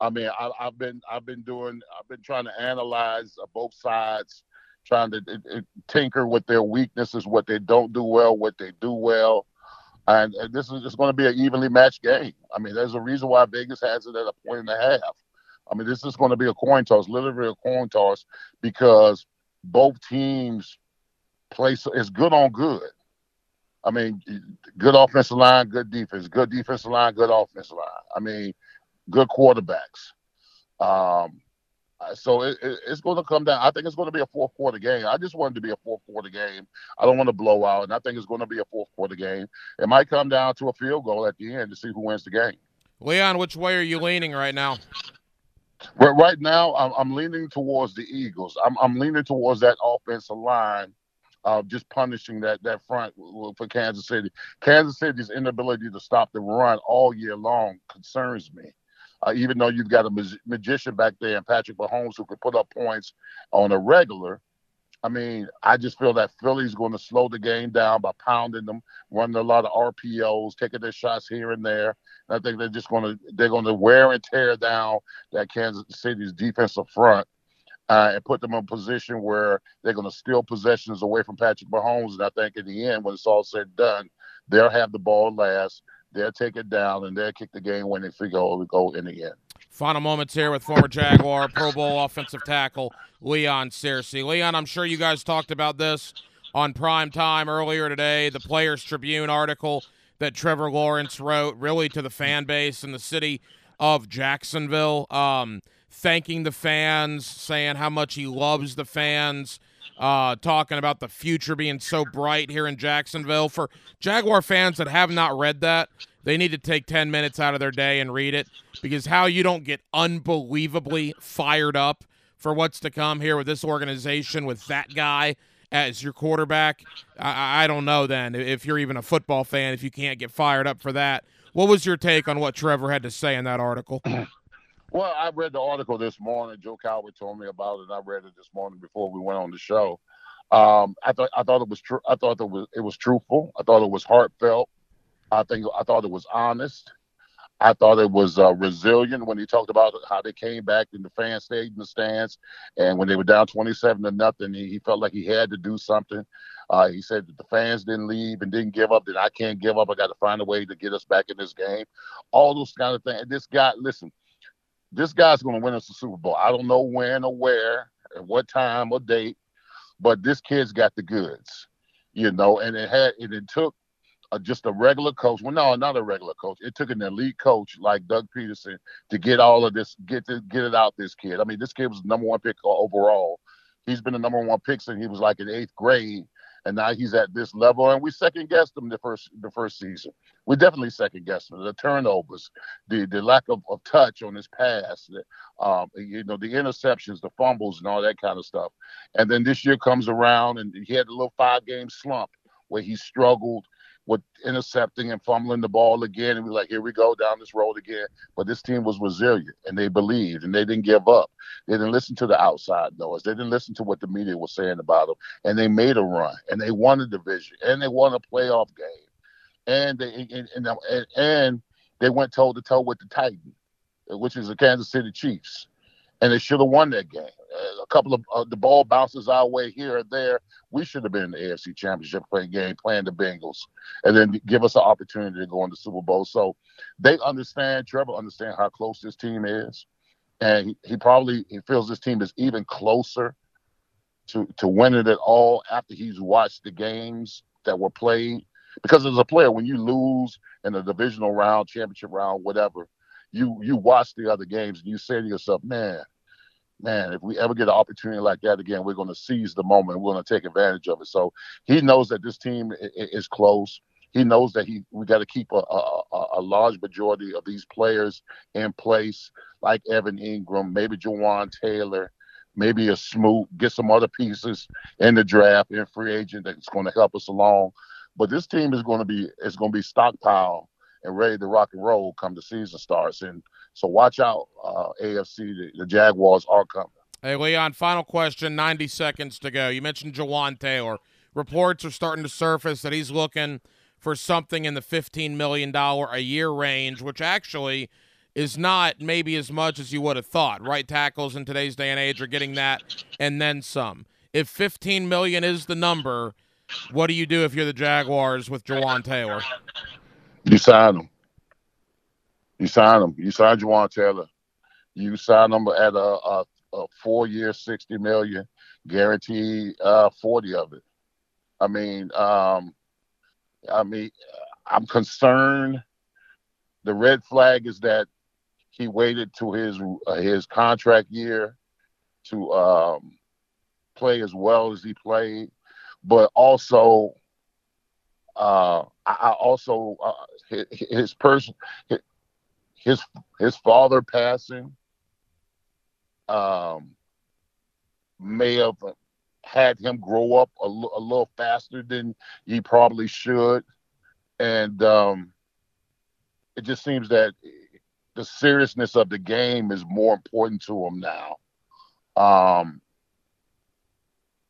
I mean, I, have been I've been doing I've been trying to analyze uh, both sides, trying to tinker with their weaknesses, what they don't do well, what they do well, and, and this is just going to be an evenly matched game. I mean, there's a reason why Vegas has it at a point and a half. I mean, this is going to be a coin toss, literally a coin toss, because both teams play so it's good on good. I mean, good offensive line, good defense, good defensive line, good offensive line. I mean, good quarterbacks. Um, so it, it, it's going to come down. I think it's going to be a fourth quarter game. I just want it to be a fourth quarter game. I don't want to blow out, and I think it's going to be a fourth quarter game. It might come down to a field goal at the end to see who wins the game. Leon, which way are you leaning right now? Right, right now, I'm, I'm leaning towards the Eagles. I'm, I'm leaning towards that offensive line, uh, just punishing that that front for Kansas City. Kansas City's inability to stop the run all year long concerns me. Uh, even though you've got a mag- magician back there and Patrick Mahomes who can put up points on a regular, I mean, I just feel that Philly's going to slow the game down by pounding them, running a lot of RPOs, taking their shots here and there. And I think they're just going to they're going to wear and tear down that Kansas City's defensive front uh, and put them in a position where they're going to steal possessions away from Patrick Mahomes. And I think in the end, when it's all said and done, they'll have the ball last. They'll take it down and they'll kick the game winning field goal go in the end. Final moments here with former Jaguar Pro Bowl offensive tackle Leon Searcy. Leon, I'm sure you guys talked about this on prime time earlier today. The Players Tribune article that Trevor Lawrence wrote, really to the fan base in the city of Jacksonville, um, thanking the fans, saying how much he loves the fans. Uh, talking about the future being so bright here in Jacksonville. For Jaguar fans that have not read that, they need to take 10 minutes out of their day and read it because how you don't get unbelievably fired up for what's to come here with this organization with that guy as your quarterback, I, I don't know then if you're even a football fan, if you can't get fired up for that. What was your take on what Trevor had to say in that article? *clears throat* Well, I read the article this morning. Joe Cowart told me about it, I read it this morning before we went on the show. Um, I thought I thought it was true. I thought it was it was truthful. I thought it was heartfelt. I think I thought it was honest. I thought it was uh, resilient when he talked about how they came back and the fans stayed in the stands, and when they were down twenty-seven to nothing, he, he felt like he had to do something. Uh, he said that the fans didn't leave and didn't give up. That I can't give up. I got to find a way to get us back in this game. All those kind of things. This guy, listen, this guy's going to win us the Super Bowl. I don't know when or where, at what time or date, but this kid's got the goods, you know. And it had, and it took uh, just a regular coach. Well, no, not a regular coach. It took an elite coach like Doug Pederson to get all of this, get to, get it out. This kid. I mean, this kid was the number one pick overall. He's been the number one pick since he was like in eighth grade and now he's at this level. And we second guessed him the first the first season. We definitely second guessed him. The turnovers, the the lack of, of touch on his pass, um, you know, the interceptions, the fumbles, and all that kind of stuff. And then this year comes around, and he had a little five game slump where he struggled with intercepting and fumbling the ball again. And we're like, here we go down this road again. But this team was resilient and they believed and they didn't give up. They didn't listen to the outside noise. They didn't listen to what the media was saying about them. And they made a run and they won a division and they won a playoff game. And they and, and, and they went toe to toe with the Titan, which is the Kansas City Chiefs. And they should have won that game a couple of uh, the ball bounces our way here or there. We should have been in the AFC Championship game playing the Bengals, and then give us an opportunity to go in the Super Bowl. So they understand. Trevor understand how close this team is, and he, he probably he feels this team is even closer to to winning it all after he's watched the games that were played. Because as a player, when you lose in the divisional round, championship round, whatever, you you watch the other games and you say to yourself, man man, if we ever get an opportunity like that again, we're going to seize the moment. We're going to take advantage of it. So he knows that this team is close. He knows that he we got to keep a, a, a, large majority of these players in place, like Evan Engram, maybe Jawaan Taylor, maybe a Smoot, get some other pieces in the draft in free agent that's going to help us along. But this team is going to be is going to be stockpile and ready to rock and roll come the season starts. And so watch out, uh, AFC. The, the, Jaguars are coming. Hey, Leon, final question, 90 seconds to go. You mentioned Jawaan Taylor. Reports are starting to surface that he's looking for something in the $15 million a year range, which actually is not maybe as much as you would have thought. Right tackles in today's day and age are getting that and then some. If 15 million is the number, what do you do if you're the Jaguars with Jawaan Taylor? You sign him. You sign him. You sign Jawaan Taylor. You sign him at a, a, a four-year, sixty million, guaranteed uh, forty of it. I mean, um, I mean, I'm concerned. The red flag is that he waited to his uh, his contract year to um, play as well as he played, but also uh, I, also uh, his, his person his his father passing um, may have had him grow up a, l- a little faster than he probably should, and um, it just seems that the seriousness of the game is more important to him now. Um,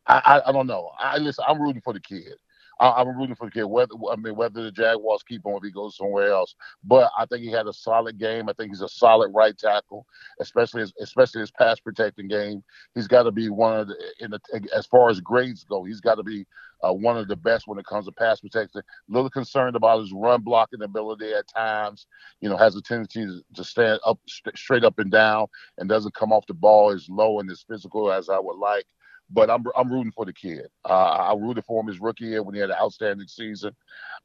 I, I, I don't know. I listen. I'm rooting for the kid. I, am rooting for the kid. Whether I mean whether the Jaguars keep him or if he goes somewhere else, but I think he had a solid game. I think he's a solid right tackle, especially his, especially his pass protecting game. He's got to be one of the in the as far as grades go. He's got to be uh, one of the best when it comes to pass protection. A little concerned about his run blocking ability at times. You know, has a tendency to stand up st- straight up and down and doesn't come off the ball as low and as physical as I would like but I'm I'm rooting for the kid. Uh, I rooted for him his rookie year when he had an outstanding season,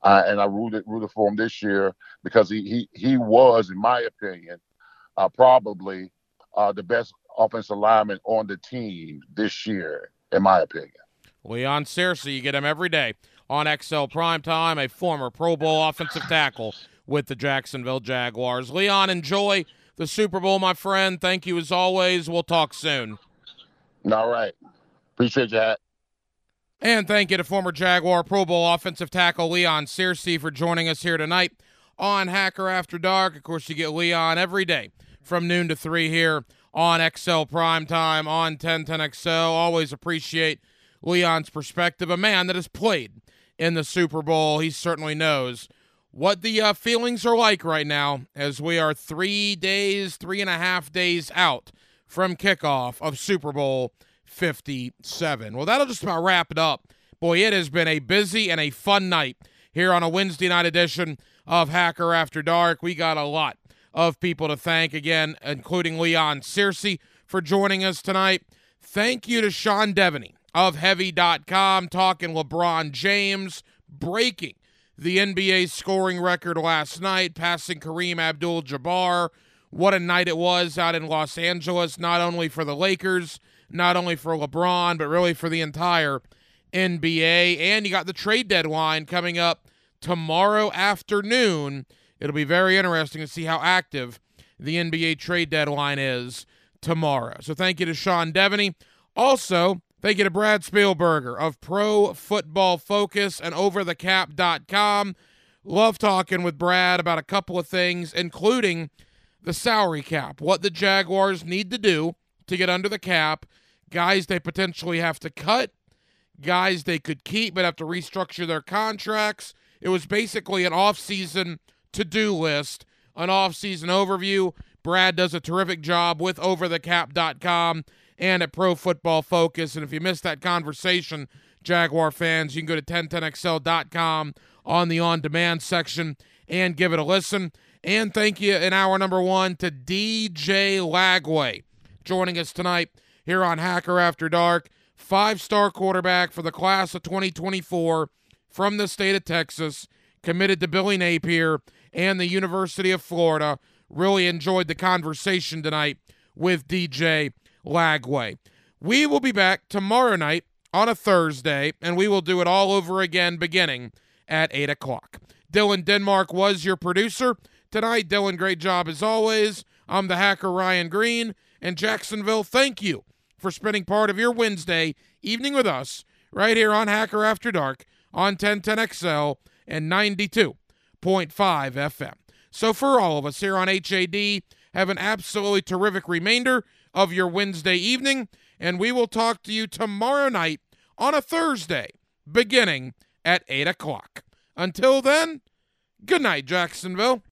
uh, and I rooted rooted for him this year because he he he was, in my opinion, uh, probably uh, the best offensive lineman on the team this year, in my opinion. Leon Searcy, you get him every day on XL Prime Time, a former Pro Bowl offensive tackle with the Jacksonville Jaguars. Leon, enjoy the Super Bowl, my friend. Thank you as always. We'll talk soon. All right. Appreciate that. And thank you to former Jaguar Pro Bowl offensive tackle Leon Searcy for joining us here tonight on Hacker After Dark. Of course, you get Leon every day from noon to 3 here on XL Prime Time on 1010XL. Always appreciate Leon's perspective. A man that has played in the Super Bowl. He certainly knows what the uh, feelings are like right now as we are three days, three and a half days out from kickoff of Super Bowl 57. Well, that'll just about wrap it up. Boy, it has been a busy and a fun night here on a Wednesday night edition of Hacker After Dark. We got a lot of people to thank again, including Leon Searcy for joining us tonight. Thank you to Sean Deveney of Heavy.com talking LeBron James breaking the NBA scoring record last night, passing Kareem Abdul Jabbar. What a night it was out in Los Angeles, not only for the Lakers not only for LeBron, but really for the entire NBA. And you got the trade deadline coming up tomorrow afternoon. It'll be very interesting to see how active the NBA trade deadline is tomorrow. So thank you to Sean Deveney. Also, thank you to Brad Spielberger of Pro Football Focus and OverTheCap.com. Love talking with Brad about a couple of things, including the salary cap, what the Jaguars need to do to get under the cap guys they potentially have to cut, guys they could keep but have to restructure their contracts. It was basically an off-season to-do list, an off-season overview. Brad does a terrific job with overthecap.com and at Pro Football Focus. And if you missed that conversation, Jaguar fans, you can go to 1010xl.com on the on-demand section and give it a listen. And thank you in hour number one to DJ Lagway joining us tonight here on Hacker After Dark. Five star quarterback for the class of 2024 from the state of Texas, committed to Billy Napier and the University of Florida. Really enjoyed the conversation tonight with DJ Lagway. We will be back tomorrow night on a Thursday, and we will do it all over again beginning at 8 o'clock. Dylan Denmark was your producer tonight. Dylan, great job as always. I'm the hacker Ryan Green, and Jacksonville, thank you for spending part of your Wednesday evening with us right here on Hacker After Dark on 1010XL and 92.5 FM. So, for all of us here on HAD, have an absolutely terrific remainder of your Wednesday evening, and we will talk to you tomorrow night on a Thursday, beginning at 8 o'clock. Until then, good night, Jacksonville.